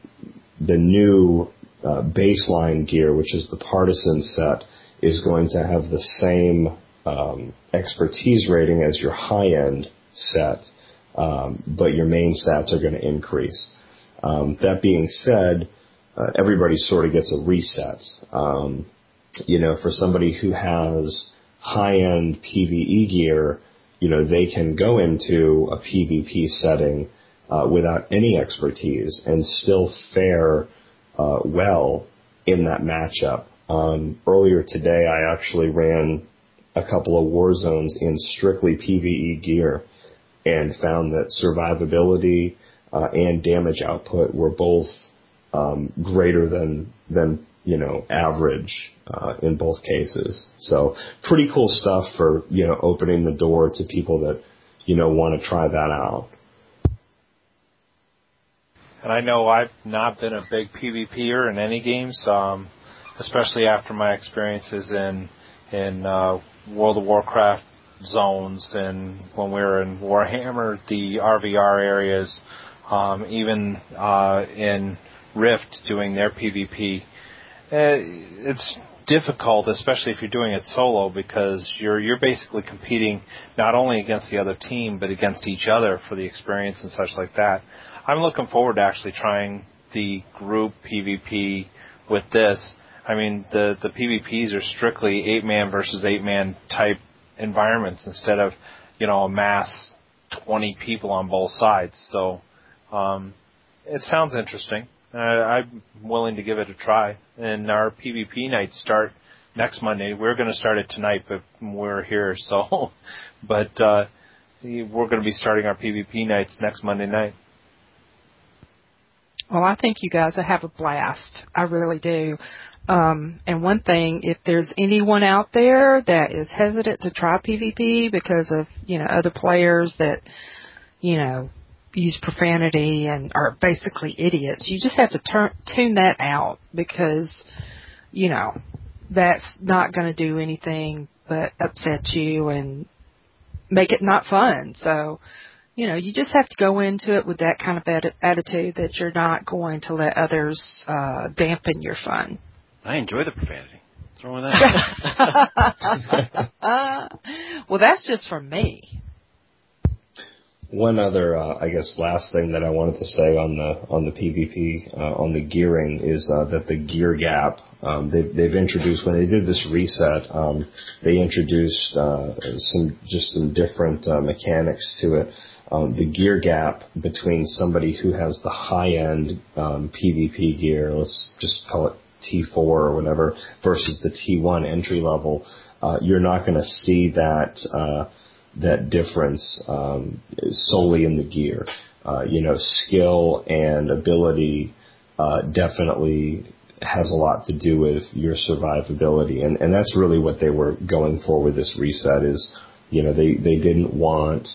the new uh, baseline gear, which is the partisan set, is going to have the same um, expertise rating as your high end set, um, but your main stats are going to increase. Um, that being said, uh, everybody sort of gets a reset. Um, you know, for somebody who has high end PVE gear, you know, they can go into a PvP setting uh, without any expertise and still fare uh, well in that matchup. Um, earlier today, I actually ran a couple of war zones in strictly PVE gear and found that survivability uh, and damage output were both um, greater than than you know average uh, in both cases. So pretty cool stuff for you know opening the door to people that you know want to try that out. And I know I've not been a big PvPer in any games, um, especially after my experiences in in uh, World of Warcraft zones and when we were in Warhammer, the RVR areas, um, even uh, in Rift doing their PvP. Uh, it's difficult, especially if you're doing it solo, because you're you're basically competing not only against the other team but against each other for the experience and such like that. I'm looking forward to actually trying the group PvP with this. I mean, the the PvPs are strictly eight man versus eight man type environments instead of you know a mass 20 people on both sides. So um, it sounds interesting. Uh, I'm willing to give it a try. And our PvP nights start next Monday. We're going to start it tonight, but we're here. So, but uh, we're going to be starting our PvP nights next Monday night. Well, I think you guys will have a blast. I really do. Um, and one thing, if there's anyone out there that is hesitant to try PvP because of, you know, other players that, you know, use profanity and are basically idiots, you just have to turn, tune that out because, you know, that's not going to do anything but upset you and make it not fun. So, you know, you just have to go into it with that kind of attitude that you're not going to let others uh, dampen your fun. I enjoy the profanity. What's wrong with that? well, that's just for me. One other, uh, I guess, last thing that I wanted to say on the on the PvP uh, on the gearing is uh, that the gear gap um, they've, they've introduced when they did this reset, um, they introduced uh, some just some different uh, mechanics to it um, the gear gap between somebody who has the high end um, PvP gear, let's just call it T4 or whatever, versus the T1 entry level, uh, you're not going to see that uh, that difference um, solely in the gear. Uh, you know, skill and ability uh, definitely has a lot to do with your survivability, and and that's really what they were going for with this reset. Is you know they they didn't want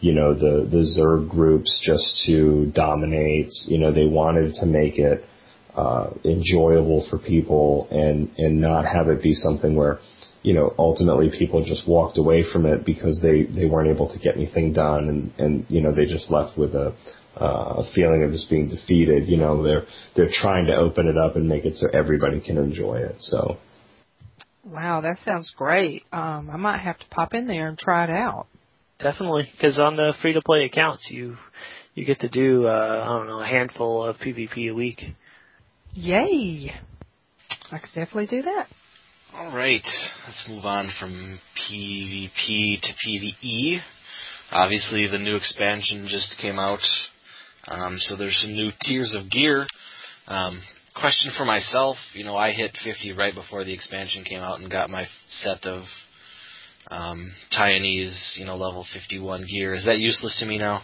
you know, the, the Zerg groups just to dominate. You know, they wanted to make it, uh, enjoyable for people and, and not have it be something where, you know, ultimately people just walked away from it because they, they weren't able to get anything done and, and, you know, they just left with a, uh, feeling of just being defeated. You know, they're, they're trying to open it up and make it so everybody can enjoy it. So. Wow, that sounds great. Um, I might have to pop in there and try it out. Definitely, because on the free to play accounts, you you get to do uh, I don't know a handful of PvP a week. Yay! I could definitely do that. All right, let's move on from PvP to PvE. Obviously, the new expansion just came out, um, so there's some new tiers of gear. Um, question for myself, you know, I hit 50 right before the expansion came out and got my set of um, Tionese, you know, level 51 gear. Is that useless to me now?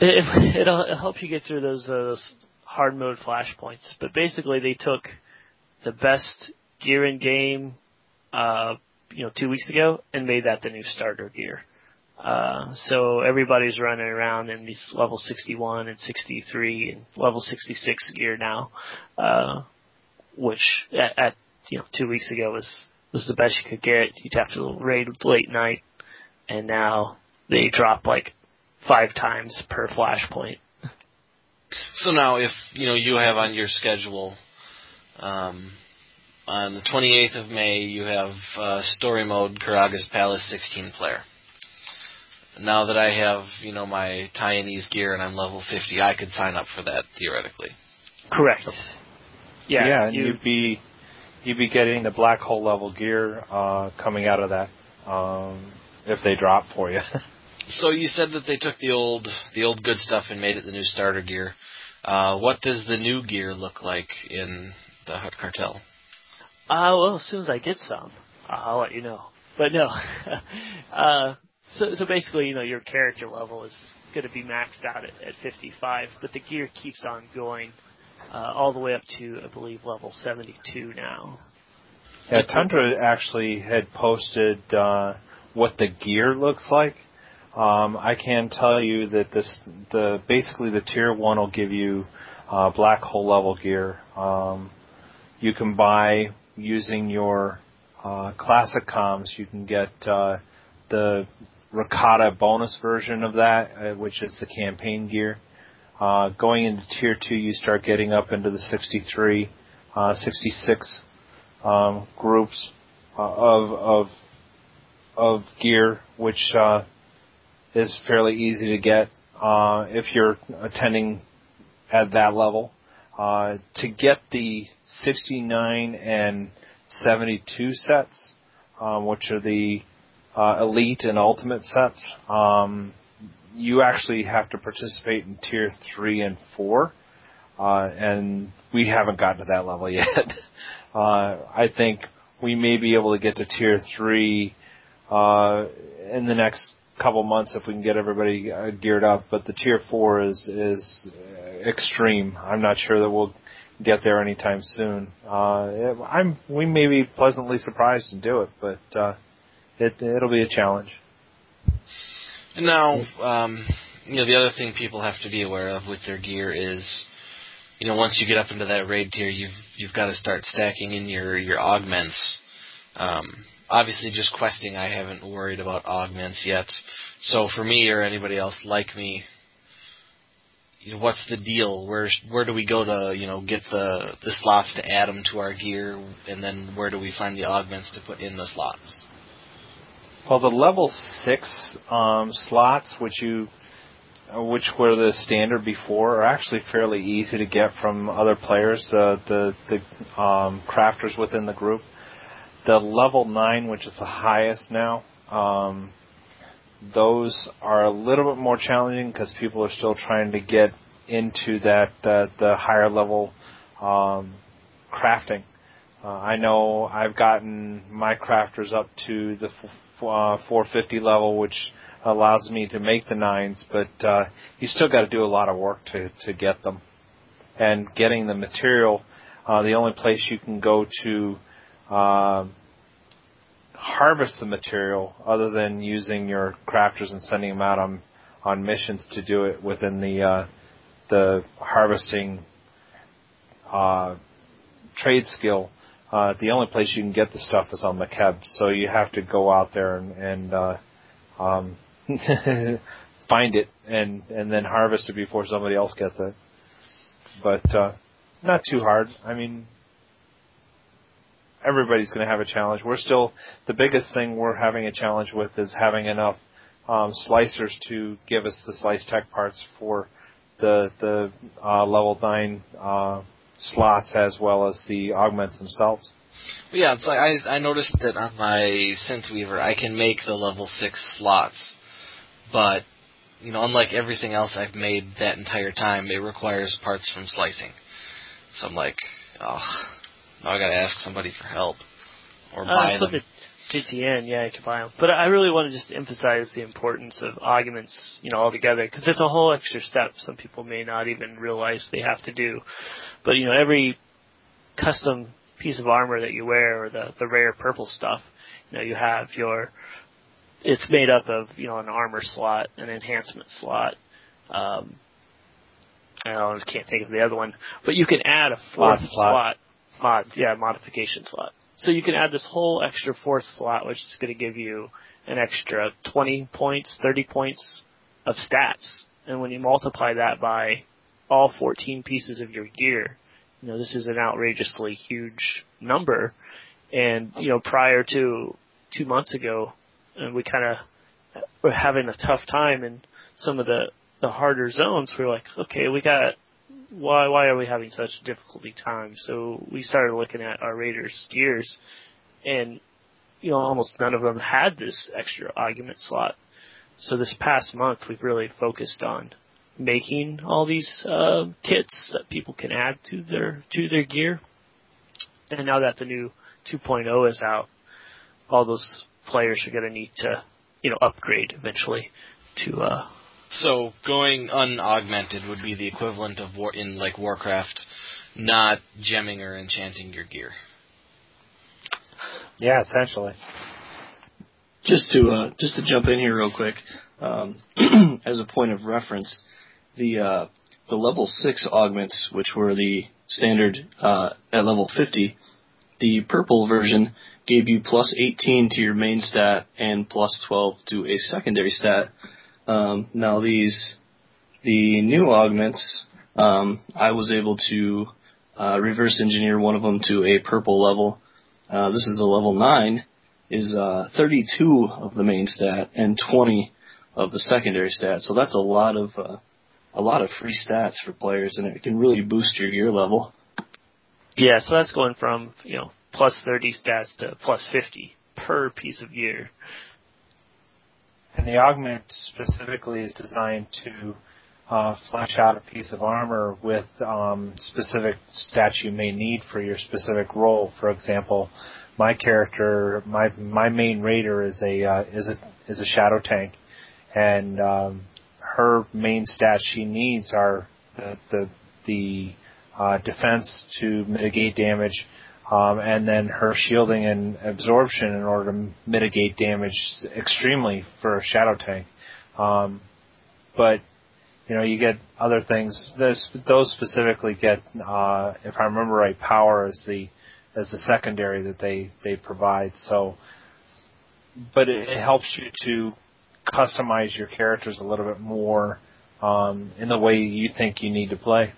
It, it'll, it'll help you get through those, uh, those hard mode flashpoints. But basically, they took the best gear in game, uh, you know, two weeks ago, and made that the new starter gear. Uh, so everybody's running around in these level 61 and 63 and level 66 gear now, uh, which at, at you know two weeks ago was was the best you could get. You'd have to raid late night, and now they drop like five times per flashpoint. So now, if you know you have on your schedule, um, on the 28th of May, you have uh, story mode Karagga's Palace 16 player. Now that I have you know my Tionese gear and I'm level 50, I could sign up for that theoretically. Correct. Yeah, yeah, and you, you'd be you'd be getting the black hole level gear uh, coming out of that um, if they drop for you. So you said that they took the old the old good stuff and made it the new starter gear. Uh, what does the new gear look like in the Hutt Cartel? Uh, well, as soon as I get some, I'll let you know. But no, uh, so so basically, you know, your character level is going to be maxed out at, at 55, but the gear keeps on going uh, all the way up to, I believe, level 72 now. Yeah, Tundra actually had posted uh, what the gear looks like. Um, I can tell you that this the basically the tier one will give you uh, black hole level gear. Um, you can buy using your uh, classic comms. You can get uh, the Rakata bonus version of that, uh, which is the campaign gear. Uh, going into tier two, you start getting up into the 63, uh, 66 um, groups uh, of of of gear, which uh, is fairly easy to get uh, if you're attending at that level. Uh, to get the 69 and 72 sets, um, which are the uh, elite and ultimate sets, um, you actually have to participate in tier three and four, uh, and we haven't gotten to that level yet. uh, I think we may be able to get to tier three uh, in the next couple months if we can get everybody uh, geared up. But the tier four is is extreme. I'm not sure that we'll get there anytime soon. Uh, I'm we may be pleasantly surprised to do it, but uh, it it'll be a challenge. Now, um, you know, the other thing people have to be aware of with their gear is, you know, once you get up into that raid tier, you've you've got to start stacking in your your augments. Um, obviously, just questing, I haven't worried about augments yet. So for me or anybody else like me, you know, what's the deal? Where where do we go to you know get the the slots to add them to our gear, and then where do we find the augments to put in the slots? Well, the level six um, slots, which you uh, which were the standard before, are actually fairly easy to get from other players, uh, the the um, crafters within the group. The level nine, which is the highest now, um, those are a little bit more challenging because people are still trying to get into that uh, the higher level um, crafting. Uh, I know I've gotten my crafters up to the f- uh, 450 level, which allows me to make the nines, but uh, you still got to do a lot of work to to get them. And getting the material, uh, the only place you can go to uh, harvest the material, other than using your crafters and sending them out on on missions to do it within the uh, the harvesting uh, trade skill, uh, the only place you can get the stuff is on Makeb. So you have to go out there and, and uh, um, find it and and then harvest it before somebody else gets it. But uh, not too hard. I mean, everybody's going to have a challenge. We're still the biggest thing we're having a challenge with is having enough um, slicers to give us the slice tech parts for the the uh, level nine uh, slots as well as the augments themselves. Yeah, it's like I I noticed that on my Synth Weaver I can make the level six slots, but you know, unlike everything else I've made that entire time, it requires parts from slicing. So I'm like, oh, now I got to ask somebody for help or buy uh, them. GTN, yeah, you can buy them. But I really want to just emphasize the importance of augments, you know, altogether, because it's a whole extra step some people may not even realize they have to do. But, you know, every custom piece of armor that you wear or the the rare purple stuff. You know, you have your it's made up of you know an armor slot, an enhancement slot. Um, I don't I can't think of the other one, but you can add a fourth Mod slot. slot. Mod, yeah, modification slot. So you can add this whole extra fourth slot, which is going to give you an extra 20 points, 30 points of stats. And when you multiply that by all 14 pieces of your gear, you know, this is an outrageously huge number. And, you know, prior to two months ago, and we kind of were having a tough time in some of the, the harder zones. We were like, okay, we got, why, why are we having such a difficulty time? So we started looking at our Raiders gears and, you know, almost none of them had this extra augment slot. So this past month, we've really focused on making all these uh, kits that people can add to their to their gear. And now that the new 2.0 is out, all those players are going to need to, you know, upgrade eventually to. Uh, So going unaugmented would be the equivalent of war in like Warcraft, not gemming or enchanting your gear. Yeah, essentially. Just to uh, just to jump in here real quick, um, as a point of reference, the uh, the level six augments, which were the standard uh, at level 50, the purple version gave you plus 18 to your main stat and plus 12 to a secondary stat. Um, now these the new augments, um, I was able to uh, reverse engineer one of them to a purple level. Uh, this is a level nine, is uh, 32 of the main stat and 20 of the secondary stat. So that's a lot of uh, a lot of free stats for players, and it can really boost your gear level. yeah, so that's going from you know plus 30 stats to plus 50 per piece of gear. And the augment specifically is designed to uh, flesh out a piece of armor with um, specific stats you may need for your specific role. For example, my character, my my main raider is a uh, is a is a shadow tank, and um, her main stats she needs are the the, the uh, defense to mitigate damage, um, and then her shielding and absorption in order to mitigate damage extremely for a shadow tank. Um, but you know, you get other things. Those, those specifically get, uh, if I remember right, power as the as the secondary that they they provide. So, but it, it helps you to customize your characters a little bit more um, in the way you think you need to play.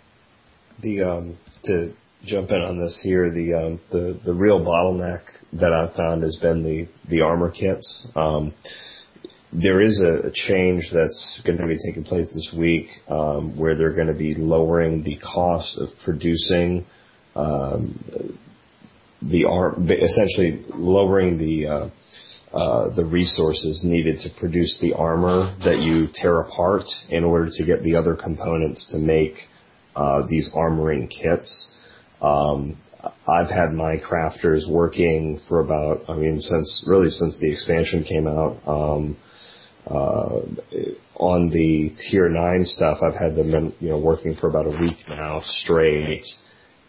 The um, to jump in on this here, the um, the the real bottleneck that I've found has been the the armor kits. Um, there is a, a change that's going to be taking place this week um, where they're going to be lowering the cost of producing um, the arm, essentially lowering the uh, uh, the resources needed to produce the armor that you tear apart in order to get the other components to make uh, these armoring kits. Um, I've had my crafters working for about, I mean, since really since the expansion came out. Um, uh, on the tier nine stuff, I've had them, you know, working for about a week now straight,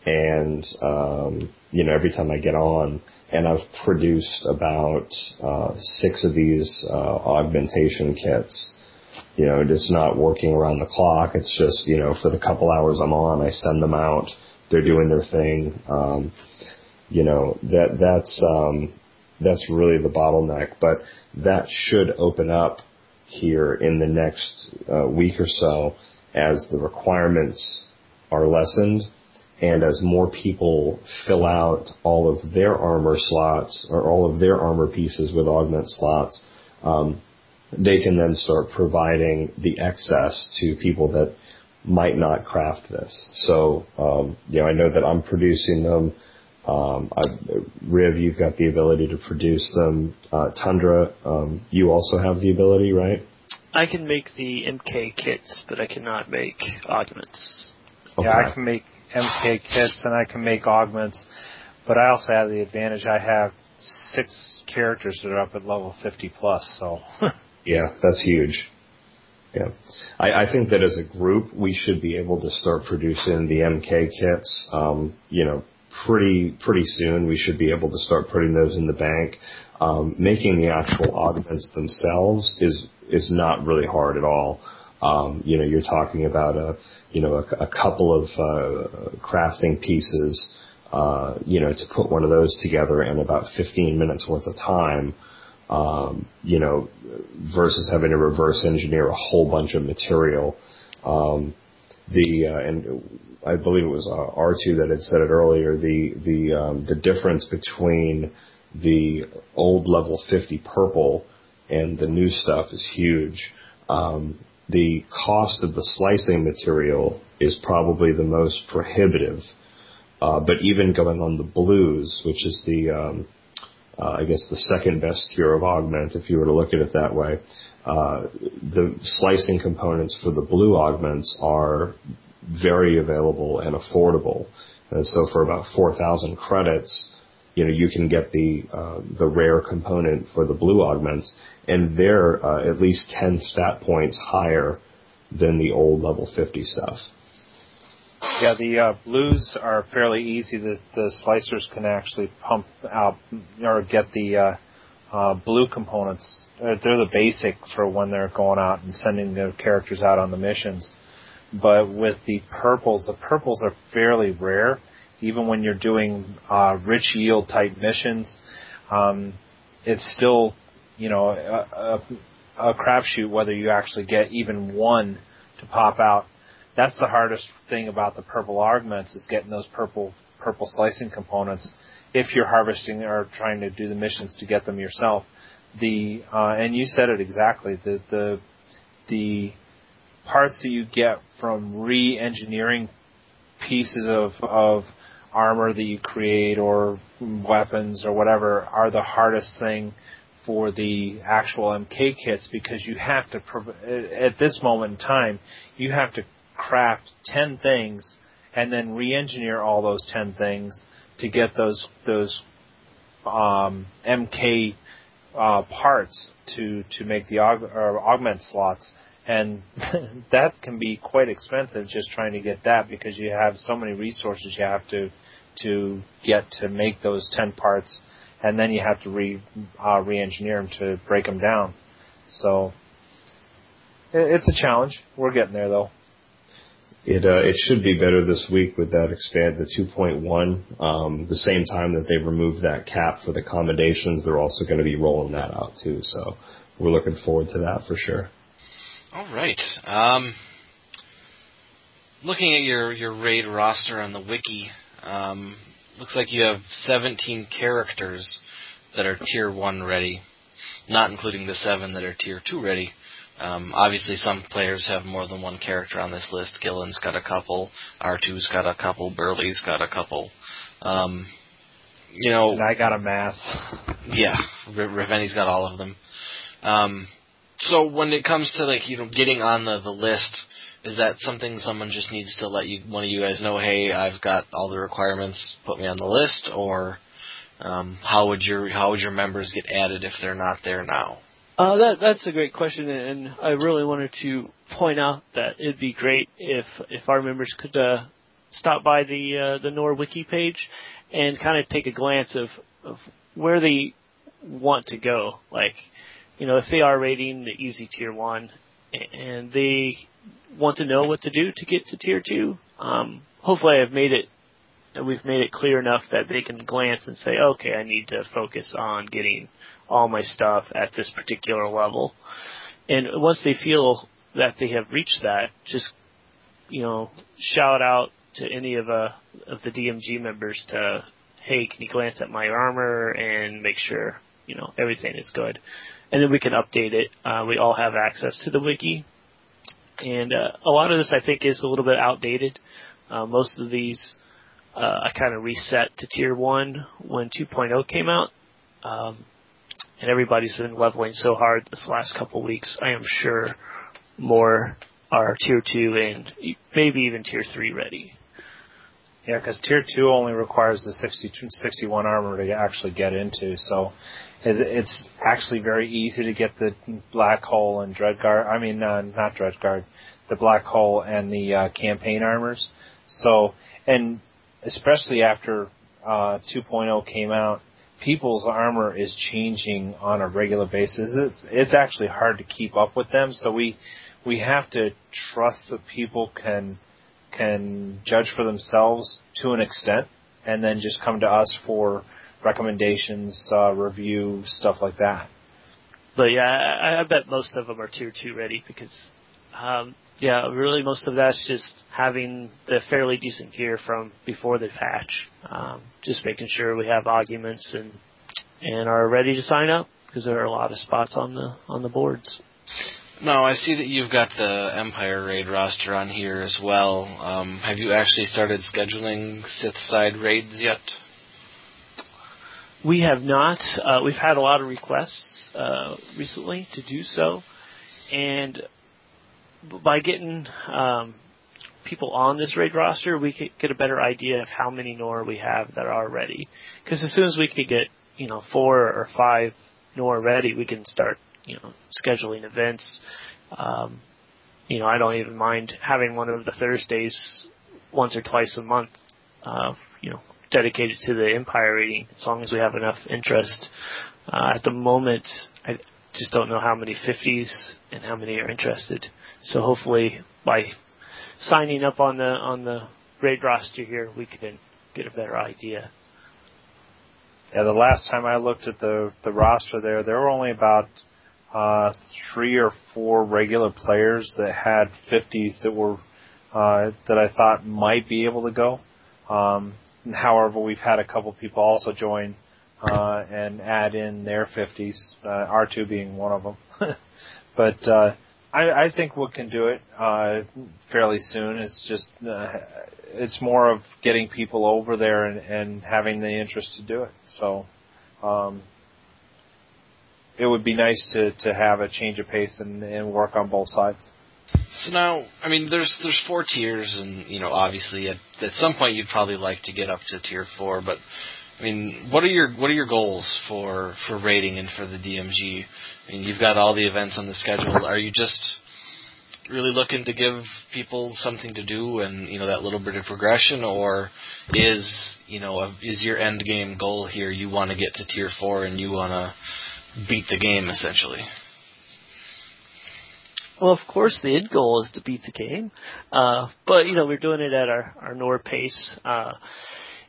and um, you know, every time I get on, and I've produced about uh, six of these uh, augmentation kits. You know, it's not working around the clock. It's just, you know, for the couple hours I'm on, I send them out. They're doing their thing. Um, you know, that that's um, that's really the bottleneck. But that should open up here in the next uh, week or so as the requirements are lessened and as more people fill out all of their armor slots or all of their armor pieces with augment slots, um, they can then start providing the excess to people that might not craft this. So, um, you know, I know that I'm producing them. Um, I, Riv, you've got the ability to produce them. Uh, Tundra, um, you also have the ability, right? I can make the MK kits, but I cannot make augments. Okay. Yeah, I can make MK kits and I can make augments, but I also have the advantage I have six characters that are up at level 50 plus, so. Yeah, that's huge. Yeah. I, I think that as a group, we should be able to start producing the MK kits, um, you know, pretty pretty soon. We should be able to start putting those in the bank. Um, making the actual augments themselves is is not really hard at all. Um, you know, you're talking about a you know a, a couple of uh, crafting pieces. Uh, you know, to put one of those together in about 15 minutes worth of time. Um, you know, versus having to reverse engineer a whole bunch of material. Um, the uh, and I believe it was uh, R2 that had said it earlier. The the um, the difference between the old level 50 purple and the new stuff is huge. Um, the cost of the slicing material is probably the most prohibitive. Uh, but even going on the blues, which is the um, uh, I guess the second best tier of augment, if you were to look at it that way, uh, the slicing components for the blue augments are very available and affordable. And so for about 4,000 credits, you know, you can get the uh, the rare component for the blue augments, and they're uh, at least 10 stat points higher than the old level 50 stuff. Yeah, the uh, blues are fairly easy. The, the slicers can actually pump out or get the uh, uh, blue components. They're, the basic for when they're going out and sending their characters out on the missions. But with the purples, the purples are fairly rare, even when you're doing uh, rich yield type missions. Um, it's still, you know, a, a, a crapshoot whether you actually get even one to pop out. That's the hardest thing about the purple augments is getting those purple purple slicing components if you're harvesting or trying to do the missions to get them yourself. The uh, and you said it exactly. The the the parts that you get from re-engineering pieces of of armor that you create or weapons or whatever are the hardest thing for the actual MK kits because you have to at this moment in time you have to craft 10 things and then re-engineer all those 10 things to get those those um, MK uh, parts to to make the aug- or augment slots, and that can be quite expensive just trying to get that because you have so many resources you have to to get to make those ten parts, and then you have to re uh, re-engineer them to break them down. So it's a challenge. We're getting there though. It uh, it should be better this week with that expand the 2.1. Um, the same time that they've removed that cap for the accommodations, they're also going to be rolling that out too. So we're looking forward to that for sure. All right. Um, looking at your your raid roster on the wiki, um, looks like you have 17 characters that are tier one ready, not including the seven that are tier two ready. Um, obviously, some players have more than one character on this list. Gillen's got a couple, R2's got a couple, Burley's got a couple. Um, you know, and I got a mass. Yeah, Reveni's got all of them. Um, so when it comes to like you know getting on the the list, is that something someone just needs to let you one of you guys know? Hey, I've got all the requirements. Put me on the list, or um, how would your how would your members get added if they're not there now? Uh, that that's a great question, and I really wanted to point out that it'd be great if if our members could uh, stop by the uh, the NOR wiki page and kind of take a glance of of where they want to go. Like, you know, if they are rating the easy tier one and they want to know what to do to get to tier two, um, hopefully I've made it we've made it clear enough that they can glance and say, okay, I need to focus on getting all my stuff at this particular level. And once they feel that they have reached that, just you know, shout out to any of uh of the DMG members to, hey, can you glance at my armor and make sure you know everything is good, and then we can update it. Uh, we all have access to the wiki, and uh, a lot of this I think is a little bit outdated. Uh, most of these uh, I kind of reset to tier one when 2.0 came out. Um, and everybody's been leveling so hard this last couple weeks. I am sure more are tier two and maybe even tier three ready. Yeah, because tier two only requires the 60, 61 armor to actually get into, so it's actually very easy to get the black hole and dreadguard. I mean, uh, not dreadguard, the black hole and the uh, campaign armors. So, and especially after uh, 2.0 came out, people's armor is changing on a regular basis. It's it's actually hard to keep up with them. So we we have to trust that people can can judge for themselves to an extent, and then just come to us for recommendations, uh, review, stuff like that. But yeah, I, I bet most of them are tier two ready because, um, yeah, really most of that's just having the fairly decent gear from before the patch. Um, just making sure we have augments and and are ready to sign up because there are a lot of spots on the on the boards. No, I see that you've got the Empire raid roster on here as well. Um, have you actually started scheduling Sith side raids yet? We have not. Uh, we've had a lot of requests uh, recently to do so, and by getting um, people on this raid roster, we could get a better idea of how many Nora we have that are ready. Because as soon as we could get you know four or five Nora ready, we can start you know scheduling events. Um, you know, I don't even mind having one of the Thursdays once or twice a month. Uh, you know, dedicated to the Empire rating as long as we have enough interest. Uh, at the moment, I just don't know how many 50s and how many are interested. So hopefully by signing up on the on the raid roster here, we can get a better idea. Yeah, the last time I looked at the the roster there, there were only about uh, three or four regular players that had 50s that were uh, that I thought might be able to go. Um, However, we've had a couple people also join uh, and add in their 50s, uh, R2 being one of them. but uh, I, I think we can do it uh, fairly soon. It's just uh, it's more of getting people over there and, and having the interest to do it. So um, it would be nice to, to have a change of pace and, and work on both sides. So now, I mean, there's there's four tiers, and you know, obviously, at at some point, you'd probably like to get up to tier four. But I mean, what are your what are your goals for for rating and for the DMG? I mean, you've got all the events on the schedule. Are you just really looking to give people something to do and you know that little bit of progression, or is you know a, is your end game goal here? You want to get to tier four and you want to beat the game essentially. Well, of course, the end goal is to beat the game, uh, but you know we're doing it at our our Nor pace, uh,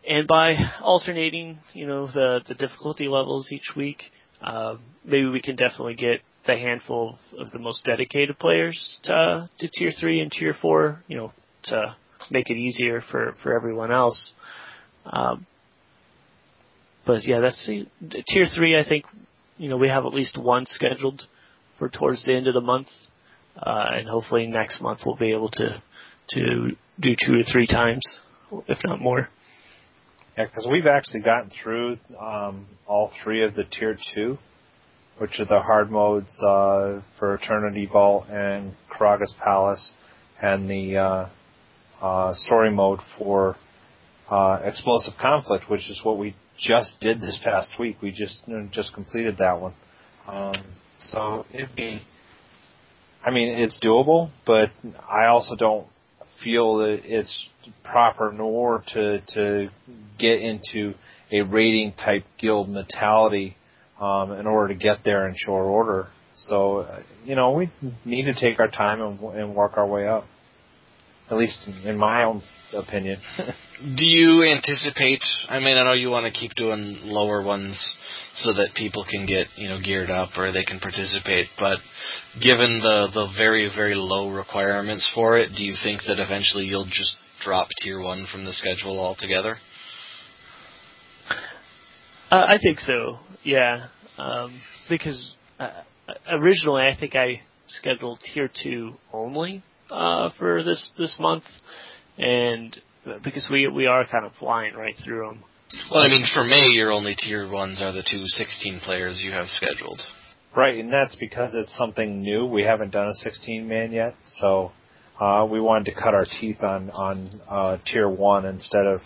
and by alternating, you know, the the difficulty levels each week, uh, maybe we can definitely get the handful of the most dedicated players to to tier three and tier four, you know, to make it easier for for everyone else. Um, but yeah, that's the, tier three. I think you know we have at least one scheduled for towards the end of the month uh, and hopefully next month we'll be able to to do two or three times, if not more. Yeah, because we've actually gotten through um, all three of the tier two, which are the hard modes uh, for Eternity Vault and Karagga's Palace, and the uh, uh, story mode for uh, Explosive Conflict, which is what we just did this past week. We just you know, just completed that one. Um, so it'd be I mean, it's doable, but I also don't feel that it's proper nor to to get into a rating type guild mentality um, in order to get there in short order. So, uh, you know, we need to take our time and, and work our way up. At least in my own opinion. Do you anticipate? I mean, I know you want to keep doing lower ones so that people can get you know geared up or they can participate. But given the the very very low requirements for it, do you think that eventually you'll just drop tier one from the schedule altogether? Uh, I think so. Yeah, um, because uh, originally I think I scheduled tier two only uh, for this this month, and because we we are kind of flying right through them. Well, I mean, for May, your only tier ones are the two 16 players you have scheduled. Right, and that's because it's something new. We haven't done a 16 man yet, so uh, we wanted to cut our teeth on on uh, tier one instead of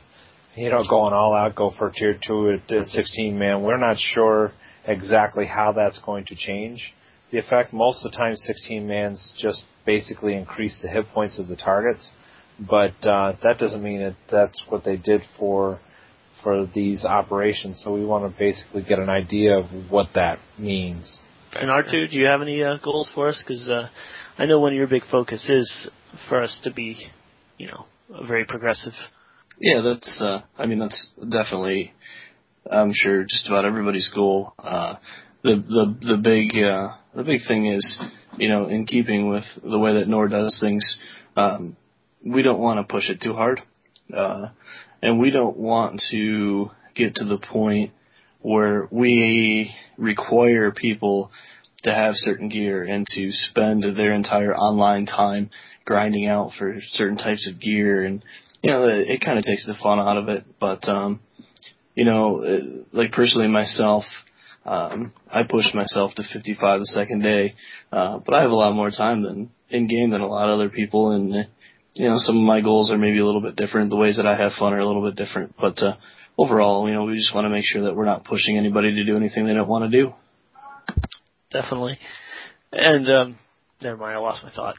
you know going all out, go for tier two at 16 man. We're not sure exactly how that's going to change the effect. Most of the time, 16 man's just basically increase the hit points of the targets, but uh, that doesn't mean that that's what they did for for these operations. So we want to basically get an idea of what that means. And R2, do you have any uh, goals for us? Because uh, I know one of your big focus is for us to be, you know, very progressive. Yeah, that's. Uh, I mean, that's definitely. I'm sure just about everybody's goal. Uh, the the the big uh, the big thing is, you know, in keeping with the way that NOR does things, um, we don't want to push it too hard, uh, and we don't want to get to the point where we require people to have certain gear and to spend their entire online time grinding out for certain types of gear and you know it, it kind of takes the fun out of it. But um you know like personally myself um I pushed myself to 55 the second day uh but I have a lot more time than in game than a lot of other people and you know some of my goals are maybe a little bit different the ways that I have fun are a little bit different but uh overall you know we just want to make sure that we're not pushing anybody to do anything they don't want to do definitely. And um, never mind, I lost my thought.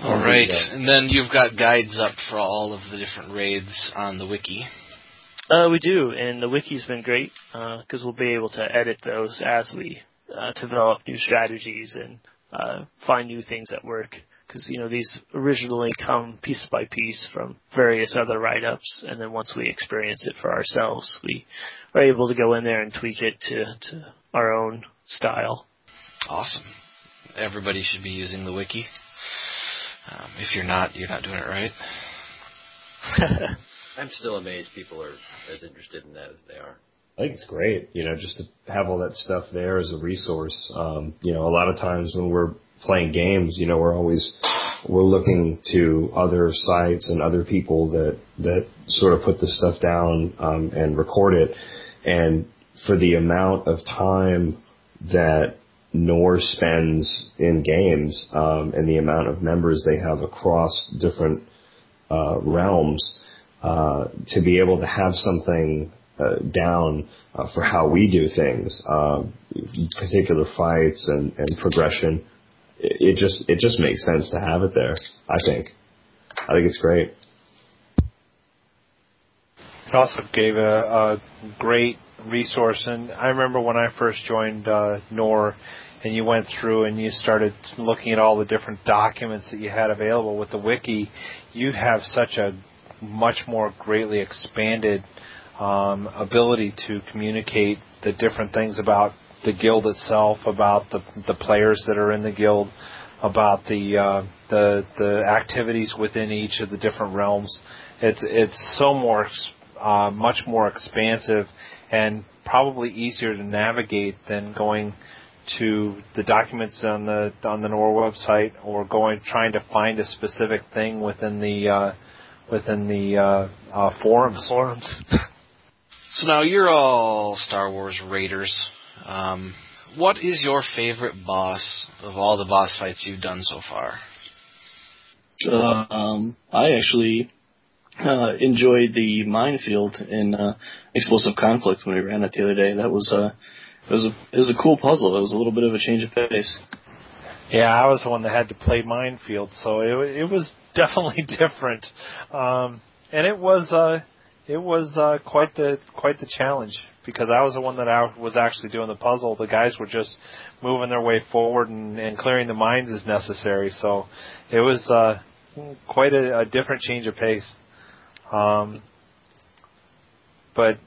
All right, and then you've got guides up for all of the different raids on the wiki. Uh, we do, and the wiki's been great because uh, we'll be able to edit those as we uh, develop new strategies and uh, find new things that work. Because you know these originally come piece by piece from various other write-ups, and then once we experience it for ourselves, we are able to go in there and tweak it to, to our own style. Awesome. Everybody should be using the wiki. Um, if you're not, you're not doing it right. I'm still amazed people are as interested in that as they are. I think it's great, you know, just to have all that stuff there as a resource. Um, you know, a lot of times when we're playing games, you know, we're always we're looking to other sites and other people that that sort of put this stuff down um, and record it. And for the amount of time that NOR spends in games um, and the amount of members they have across different uh, realms uh, to be able to have something uh, down uh, for how we do things, uh, particular fights and, and progression. It, just it just makes sense to have it there. I think. I think it's great. It also gave a, a great resource. And I remember when I first joined uh, NOR, and you went through and you started looking at all the different documents that you had available with the wiki. You have such a much more greatly expanded um, ability to communicate the different things about the guild itself, about the the players that are in the guild, about the uh, the the activities within each of the different realms. It's it's so more uh, much more expansive and probably easier to navigate than going to the documents on the on the NOR website or going trying to find a specific thing within the uh, within the uh, uh, forums. Forums. so now you're all Star Wars raiders. Um, what is your favorite boss of all the boss fights you've done so far? Uh, um, I actually uh, enjoyed the minefield in uh, Explosive Conflict when we ran it the other day. That was uh, it was a it was a cool puzzle. It was a little bit of a change of pace. Yeah, I was the one that had to play minefield, so it it was definitely different, um, and it was uh, it was uh, quite the quite the challenge because I was the one that I was actually doing the puzzle. The guys were just moving their way forward and, and clearing the mines as necessary. So it was uh, quite a, a different change of pace. Um, but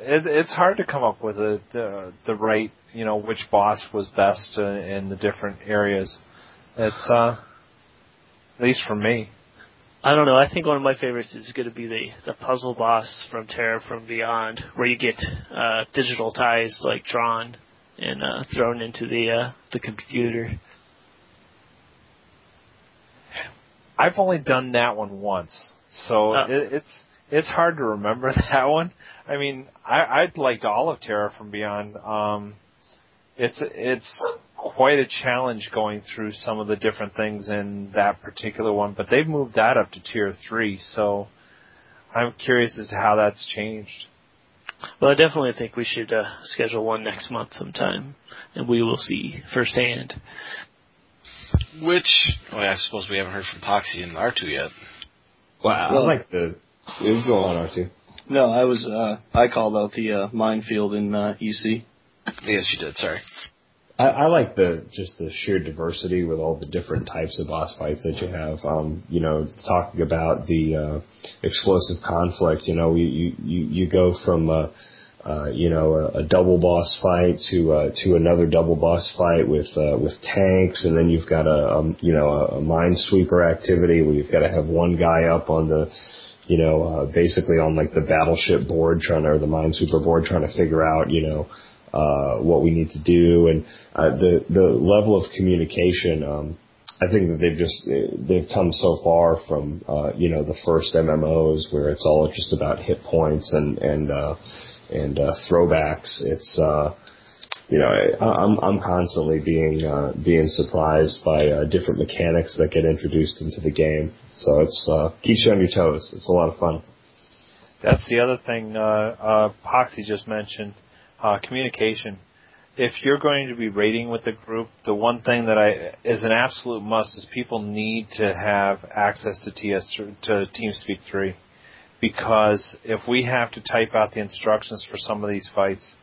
it, it's hard to come up with a, the the right you know which boss was best in, in the different areas. It's uh, at least for me. I don't know. I think one of my favorites is going to be the the puzzle boss from Terror from Beyond, where you get uh, digital ties like drawn and uh, thrown into the uh, the computer. I've only done that one once. So uh, it, it's it's hard to remember that one. I mean, I I liked all of Terror from Beyond. Um, it's it's quite a challenge going through some of the different things in that particular one, but they've moved that up to tier three. So I'm curious as to how that's changed. Well, I definitely think we should uh, schedule one next month sometime, and we will see firsthand. Which, well, I suppose we haven't heard from Poxy and R2 yet. Wow. Well, I like the. It was going on, R2. No, I was. Uh, I called out the uh, minefield in uh, EC. Yes, you did. Sorry. I, I like the just the sheer diversity with all the different types of boss fights that you have. Um, you know, talking about the uh, explosive conflict. You know, you you you go from uh, uh, you know a, a double boss fight to uh, to another double boss fight with uh, with tanks, and then you've got a, a you know a, a minesweeper activity where you've got to have one guy up on the you know, uh, basically on like the battleship board trying to, or the minesweeper board trying to figure out, you know, uh, what we need to do and, uh, the, the level of communication, um, I think that they've just, they've come so far from, uh, you know, the first MMOs where it's all just about hit points and, and, uh, and, uh, throwbacks. It's, uh, you know, I, I'm I'm constantly being uh, being surprised by uh, different mechanics that get introduced into the game. So it's uh, keeps you on your toes. It's a lot of fun. That's the other thing uh, uh, Poxy just mentioned, uh, communication. If you're going to be raiding with the group, the one thing that I is an absolute must is people need to have access to TS to TeamSpeak 3, because if we have to type out the instructions for some of these fights,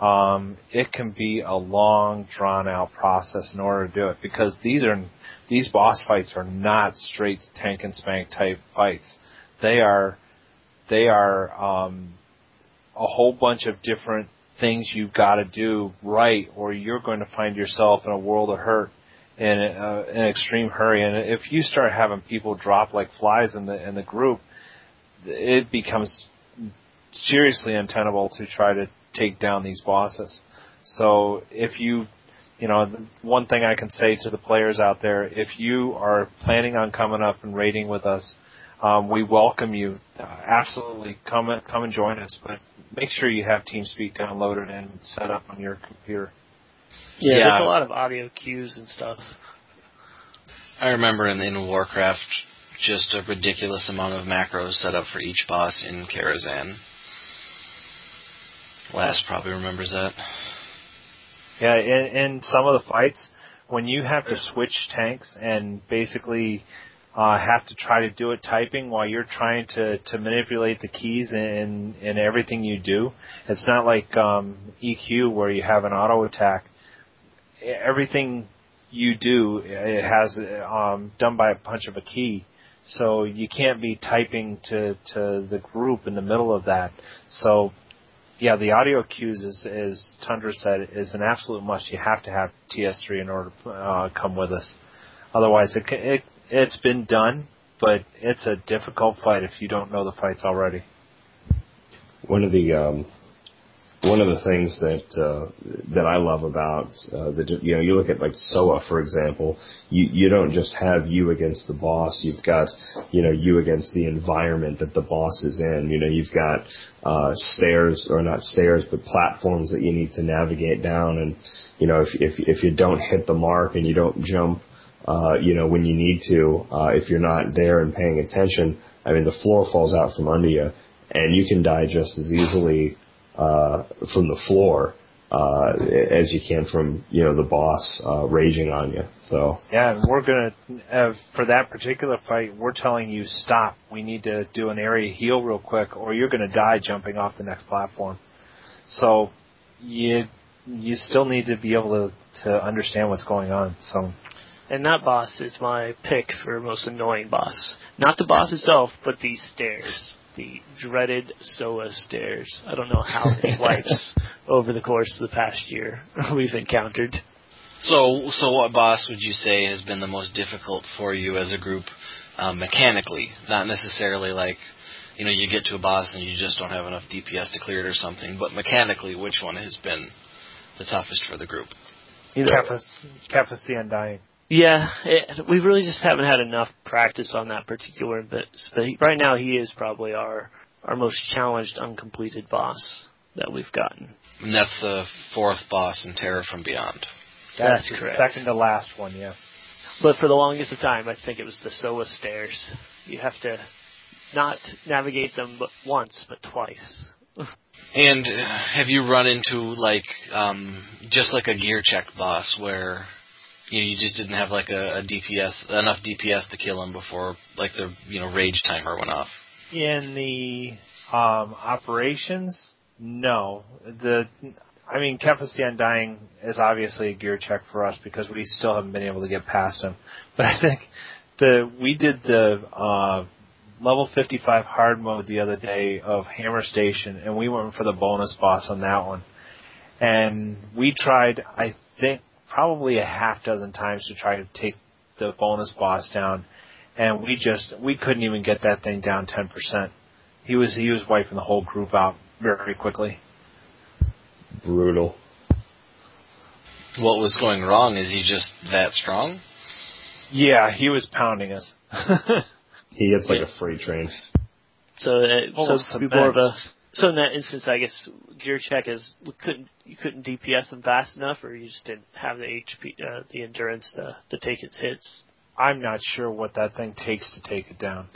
um, it can be a long, drawn out process in order to do it because these are these boss fights are not straight tank and spank type fights. They are they are um, a whole bunch of different things you've got to do right, or you're going to find yourself in a world of hurt in uh, an extreme hurry. And if you start having people drop like flies in the in the group, it becomes seriously untenable to try to take down these bosses. So if you, you know, one thing I can say to the players out there, if you are planning on coming up and raiding with us, um, we welcome you. Uh, absolutely, come and, come and join us. But make sure you have TeamSpeak downloaded and set up on your computer. Yeah, yeah. there's a lot of audio cues and stuff. I remember in, in Warcraft, just a ridiculous amount of macros set up for each boss in Karazhan. Last probably remembers that. Yeah, in, in some of the fights, when you have to switch tanks and basically uh, have to try to do it typing while you're trying to, to manipulate the keys in, in everything you do, it's not like um, EQ where you have an auto attack. Everything you do it has um, done by a punch of a key. So you can't be typing to, to the group in the middle of that. So yeah, the audio cues is, as Tundra said, is an absolute must. You have to have TS3 in order to uh, come with us. Otherwise, it, it it's been done, but it's a difficult fight if you don't know the fights already. One of the um, one of the things that uh, that I love about uh, the you know you look at like SOA for example, you you don't just have you against the boss. You've got you know you against the environment that the boss is in. You know you've got uh, stairs or not stairs but platforms that you need to navigate down. And you know if if if you don't hit the mark and you don't jump, uh, you know when you need to, uh, if you're not there and paying attention, I mean the floor falls out from under you, and you can die just as easily uh, from the floor uh, as you can from you know the boss uh, raging on you. So yeah, we're gonna uh, for that particular fight, we're telling you stop. We need to do an area heal real quick, or you're gonna die jumping off the next platform. So you you still need to be able to to understand what's going on. So. And that boss is my pick for most annoying boss. Not the boss itself, but these stairs the dreaded SOA stairs. I don't know how many wipes over the course of the past year we've encountered. So, so what boss would you say has been the most difficult for you as a group, um, mechanically? Not necessarily like, you know, you get to a boss and you just don't have enough DPS to clear it or something, but mechanically, which one has been the toughest for the group? Kephess the Undying. Yeah, it, we really just haven't had enough practice on that particular bit. But he, right now, he is probably our our most challenged uncompleted boss that we've gotten. And that's the fourth boss in Terror from Beyond. That's, that's correct. Second to last one, yeah. But for the longest of time, I think it was the SOA stairs. You have to not navigate them but once, but twice. and have you run into like um, just like a gear check boss where you know, you just didn't have like a, a DPS enough DPS to kill him before like the you know rage timer went off. In the Um, operations, no. The, I mean, Kephess the Undying is obviously a gear check for us because we still haven't been able to get past him. But I think the we did the uh, level 55 hard mode the other day of Hammer Station, and we went for the bonus boss on that one. And we tried, I think, probably a half dozen times to try to take the bonus boss down, and we just we couldn't even get that thing down 10%. He was he was wiping the whole group out very quickly. Brutal. What was going wrong? Is he just that strong? Yeah, he was pounding us. He gets like a freight train. So, uh, so it'd be more of a. So in that instance, I guess gear check is couldn't you couldn't DPS him fast enough, or you just didn't have the HP, uh, the endurance to to take its hits. I'm not sure what that thing takes to take it down.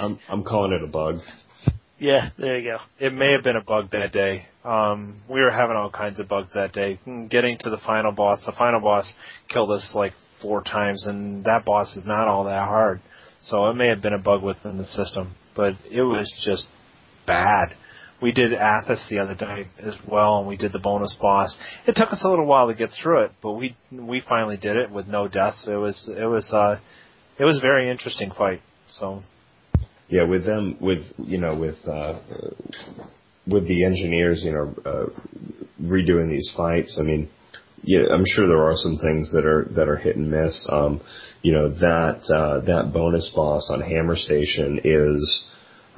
I'm I'm calling it a bug. yeah, there you go. It may have been a bug that day. Um, we were having all kinds of bugs that day. Mm, Getting to the final boss, the final boss killed us like four times, and that boss is not all that hard. So it may have been a bug within the system, but it was just bad. We did Athiss the other day as well, and we did the bonus boss. It took us a little while to get through it, but we we finally did it with no deaths. It was it was uh it was a very interesting fight. So Yeah, with them, with you know, with uh, with the engineers, you know, uh, redoing these fights. I mean, yeah, I'm sure there are some things that are that are hit and miss. Um, you know, that uh, that bonus boss on Hammer Station is,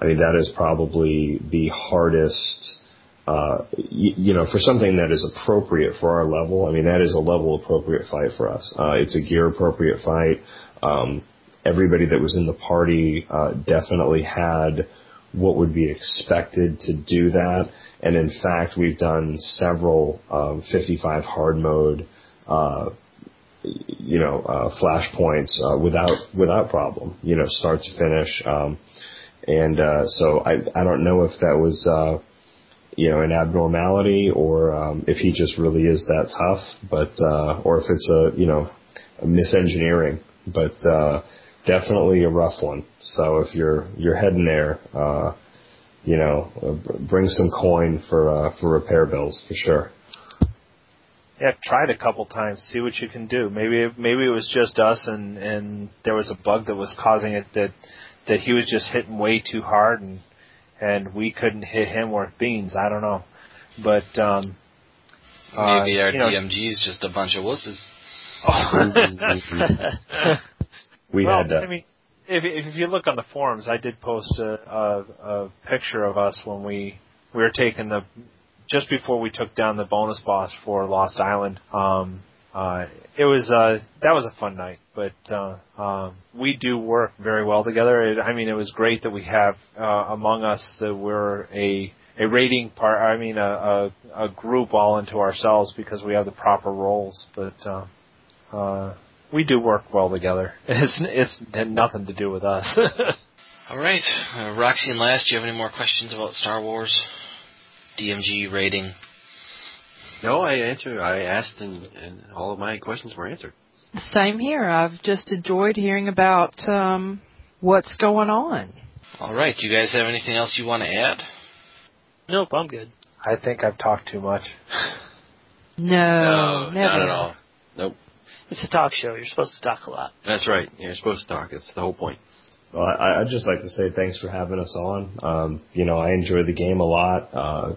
I mean, that is probably the hardest. Uh, you, you know, for something that is appropriate for our level, I mean, that is a level appropriate fight for us. Uh, it's a gear appropriate fight. Um, everybody that was in the party uh, definitely had what would be expected to do that. And in fact, we've done several um, 55 hard mode, uh, you know, uh, flashpoints uh, without without problem. You know, start to finish. Um, and uh, so I I don't know if that was. Uh, you know, an abnormality, or um, if he just really is that tough, but uh, or if it's a you know a misengineering. But uh, definitely a rough one. So if you're you're heading there, uh, you know, uh, bring some coin for uh, for repair bills for sure. yeah, try it a couple times, see what you can do. Maybe maybe it was just us, and and there was a bug that was causing it that that he was just hitting way too hard, and and we couldn't hit him worth beans. I don't know, but um, uh, Maybe our you know, DMG is just a bunch of wusses. We well, had uh, I mean, if if you look on the forums, I did post a, a, a picture of us when we we were taking the just before we took down the bonus boss for Lost Island. Um, uh, it was uh, that was a fun night, but uh, um, we do work very well together. It, I mean, it was great that we have uh, among us that we're a a rating part. I mean, a, a a group all into ourselves because we have the proper roles. But uh, uh, we do work well together. It's it's had nothing to do with us. All right, uh, Roxy and Last, do you have any more questions about Star Wars? DMG rating. No, I answered. I asked, and, and all of my questions were answered. Same here. I've just enjoyed hearing about um, what's going on. All right, do you guys have anything else you want to add? Nope, I'm good. I think I've talked too much. No, never. not at all. Nope. It's a talk show. You're supposed to talk a lot. That's right. You're supposed to talk. That's the whole point. Well, I, I'd just like to say thanks for having us on. Um, you know, I enjoy the game a lot. Uh,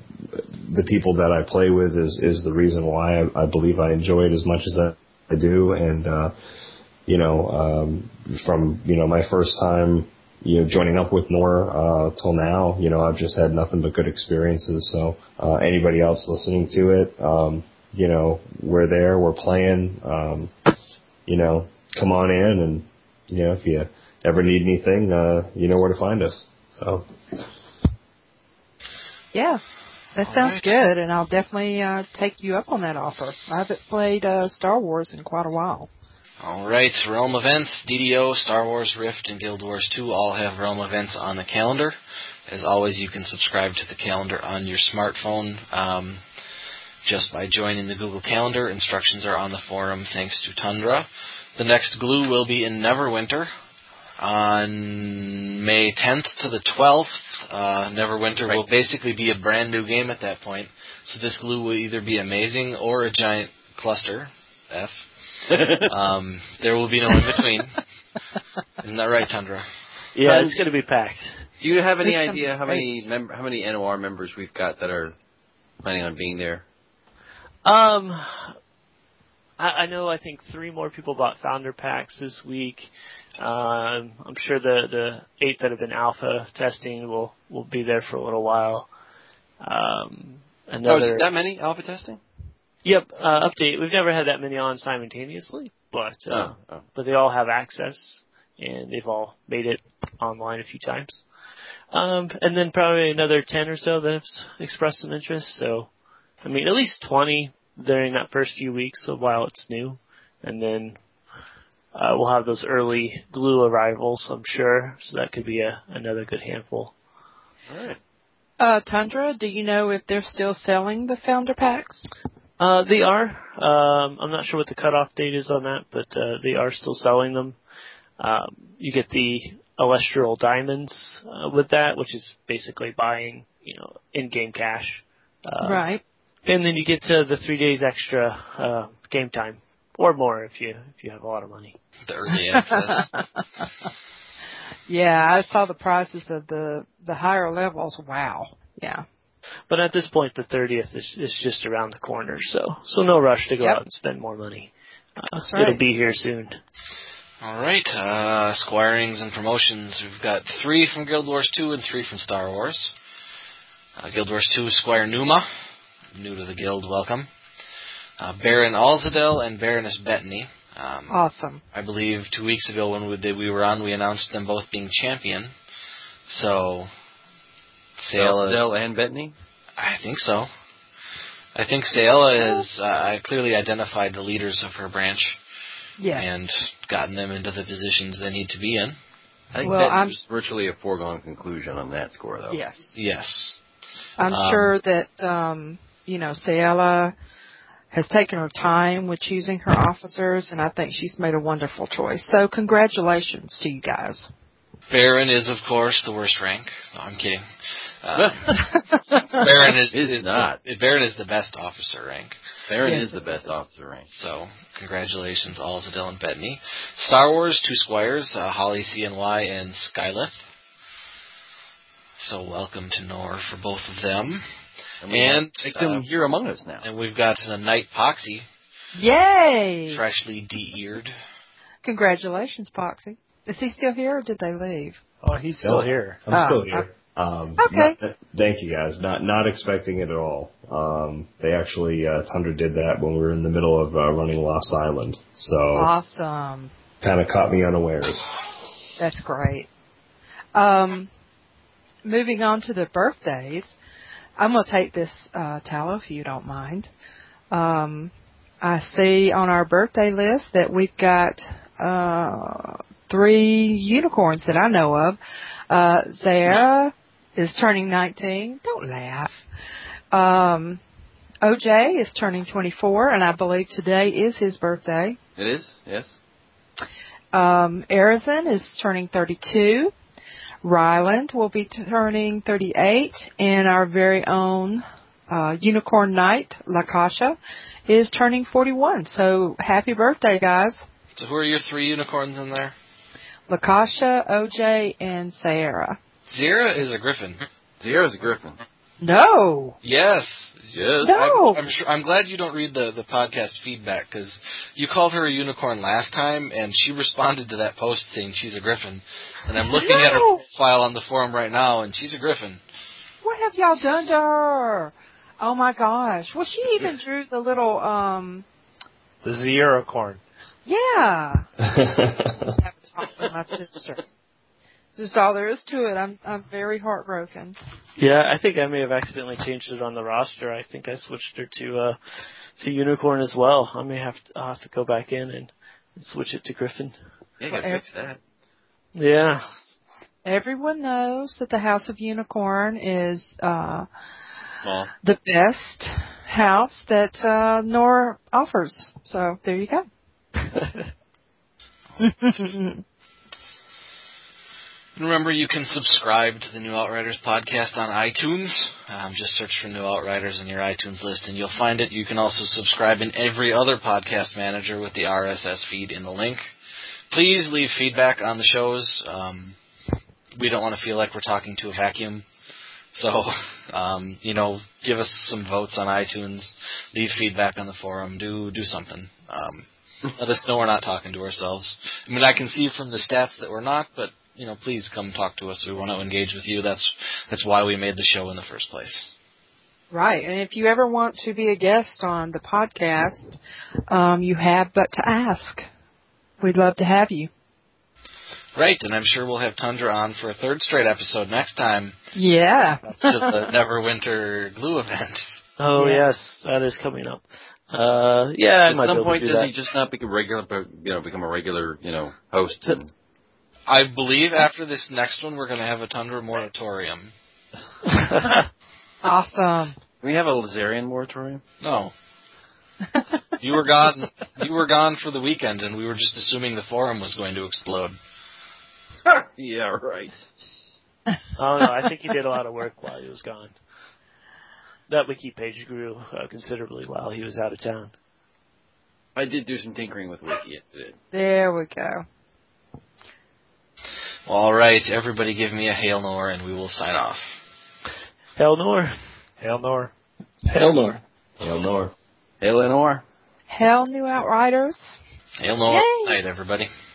the people that I play with is is the reason why I, I believe I enjoy it as much as I, I do. And uh, you know, um, from you know my first time, you know, joining up with Nor uh, till now, you know, I've just had nothing but good experiences. So uh, anybody else listening to it, um, you know, we're there, we're playing. Um, you know, come on in, and you know, if you ever need anything, uh, you know where to find us. So, Yeah, that All sounds right. good, and I'll definitely uh, take you up on that offer. I haven't played uh, Star Wars in quite a while. All right, Realm events, DDO, Star Wars Rift, and Guild Wars 2 all have Realm events on the calendar. As always, you can subscribe to the calendar on your smartphone um, just by joining the Google Calendar. Instructions are on the forum thanks to Tundra. The next glue will be in Neverwinter. On May 10th to the 12th. Uh, Neverwinter will basically be a brand new game at that point. So this glue will either be amazing or a giant cluster. F. um, there will be no in between. Isn't that right, Tundra? Yeah, it's going to be packed. Do you have any idea how many great- mem- how many NOR members we've got that are planning on being there? Um, I, I know. I think three more people bought founder packs this week. Um, I'm sure the the eight that have been alpha testing will will be there for a little while. Um, Oh, is another it that many alpha testing? yep uh, update. We've never had that many on simultaneously, but uh, Oh, oh. but they all have access and they've all made it online a few times. Um, and then probably another 10 or so that have expressed some interest. So, I mean, at least 20 during that first few weeks of while it's new. And then, uh, we'll have those early glue arrivals, I'm sure. So that could be a, another good handful. All right. Uh, Tundra, do you know if they're still selling the founder packs? Uh, they are. Um, I'm not sure what the cutoff date is on that, but uh, they are still selling them. Um, you get the Alestral diamonds uh, with that, which is basically buying, you know, in-game cash. Uh, right. And then you get to the three days extra uh, game time, or more if you if you have a lot of money. The early access. yeah, I saw the prices of the the higher levels. Wow. Yeah. But at this point, the 30th is, is just around the corner, so so no rush to go Yep. out and spend more money. Uh, That's It'll be here soon. All right, uh, squirings and promotions. We've got three from Guild Wars 2 and three from Star Wars. Uh, Guild Wars 2 Squire Numa, new to the guild, welcome. Uh, Baron Alzadel and Baroness Bettany. Um, Awesome. I believe two weeks ago when we, did, we were on, we announced them both being champion. So, Sayla, Dell and Bettany. I think so. I think Sayla has uh, clearly identified the leaders of her branch Yes. and gotten them into the positions they need to be in. I think Well, that I'm- virtually a foregone conclusion on that score, though. yes. Yes. I'm Um, sure that um, you know, Ciela has taken her time with choosing her officers and I think she's made a wonderful choice. So congratulations to you guys. Baron is, of course, the worst rank. No, I'm kidding. Uh, Baron is, Is is not. The, Baron is the best officer rank. Baron Yes, is the best is. officer rank. So, congratulations, Alzadil and Bettany. Star Wars, two squires, uh, Holly CNY and Skylith. So, welcome to Nor for both of them. And, we And, have them uh, here among us now. And we've got a knight Poxy, Yay! freshly de-eared. Congratulations, Poxy. Is he still here or did they leave? Oh, he's still No, here. I'm Oh, still here. Um, Okay. not- thank you guys. Not not expecting it at all. Um, they actually uh, Tundra did that when we were in the middle of uh, running Lost Island, so Awesome. kind of caught me unawares. That's great. Um, moving on to the birthdays, I'm going to take this uh, tallow if you don't mind. Um, I see on our birthday list that we've got uh, three unicorns that I know of. Uh, Zara is turning 19. Don't laugh. Um, OJ is turning 24, and I believe today is his birthday. It is, yes. Um, Arizon is turning 32. Ryland will be turning 38. And our very own uh, Unicorn Knight, Lakasha, is turning 41. So happy birthday, guys. So, who are your three unicorns in there? Lakasha, OJ, and Sarah. Zira is a griffin. Sierra's a griffin. No! Yes. Yes. No! I'm, I'm sure. I'm glad you don't read the the podcast feedback because you called her a unicorn last time, and she responded to that post saying she's a griffin. And I'm looking at her No! file on the forum right now, and she's a griffin. What have y'all done to her? Oh my gosh. Well, she even drew the little, um, The Zeracorn. yeah. have a talk with my sister. Just all there is to it. I'm I'm very heartbroken. Yeah, I think I may have accidentally changed it on the roster. I think I switched her to uh to unicorn as well. I may have to I'll have to go back in and, and switch it to griffin. Yeah, you gotta fix that. Yeah. Everyone knows that the House of Unicorn is uh Small. the best house that uh Nor offers. So there you go. And remember, you can subscribe to the New Outriders podcast on iTunes. Um, just search for New Outriders in your iTunes list and you'll find it. You can also subscribe in every other podcast manager with the RSS feed in the link. Please leave feedback on the shows. Um, we don't want to feel like we're talking to a vacuum. So, um, you know, give us some votes on iTunes, leave feedback on the forum, do do something. Um, let us know we're not talking to ourselves. I mean, I can see from the stats that we're not, but you know, please come talk to us. We want to engage with you. That's that's why we made the show in the first place. Right, and if you ever want to be a guest on the podcast, um, you have but to ask. We'd love to have you. Right, and I'm sure we'll have Tundra on for a third straight episode next time Yeah. to the Neverwinter Glue event. Oh Yeah. yes, that is coming up. Uh, yeah, At some point, do does that. he just not become a regular, you know, become a regular, you know, host? And, I believe after this next one, we're going to have a Tundra moratorium. Awesome. We have a Lazarian moratorium? No. You were gone. You were gone for the weekend, and we were just assuming the forum was going to explode. yeah, right. oh no, I think he did a lot of work while he was gone. That wiki page grew uh, considerably while he was out of town. I did do some tinkering with Wiki. It did. There we go. All right, everybody, give me a hail nor, and we will sign off. Hell nor. Hail Nor. Hell no. Hail Nor. Hey, Lenore. Hell, New Outriders. Hail nor. Yay. Night, everybody.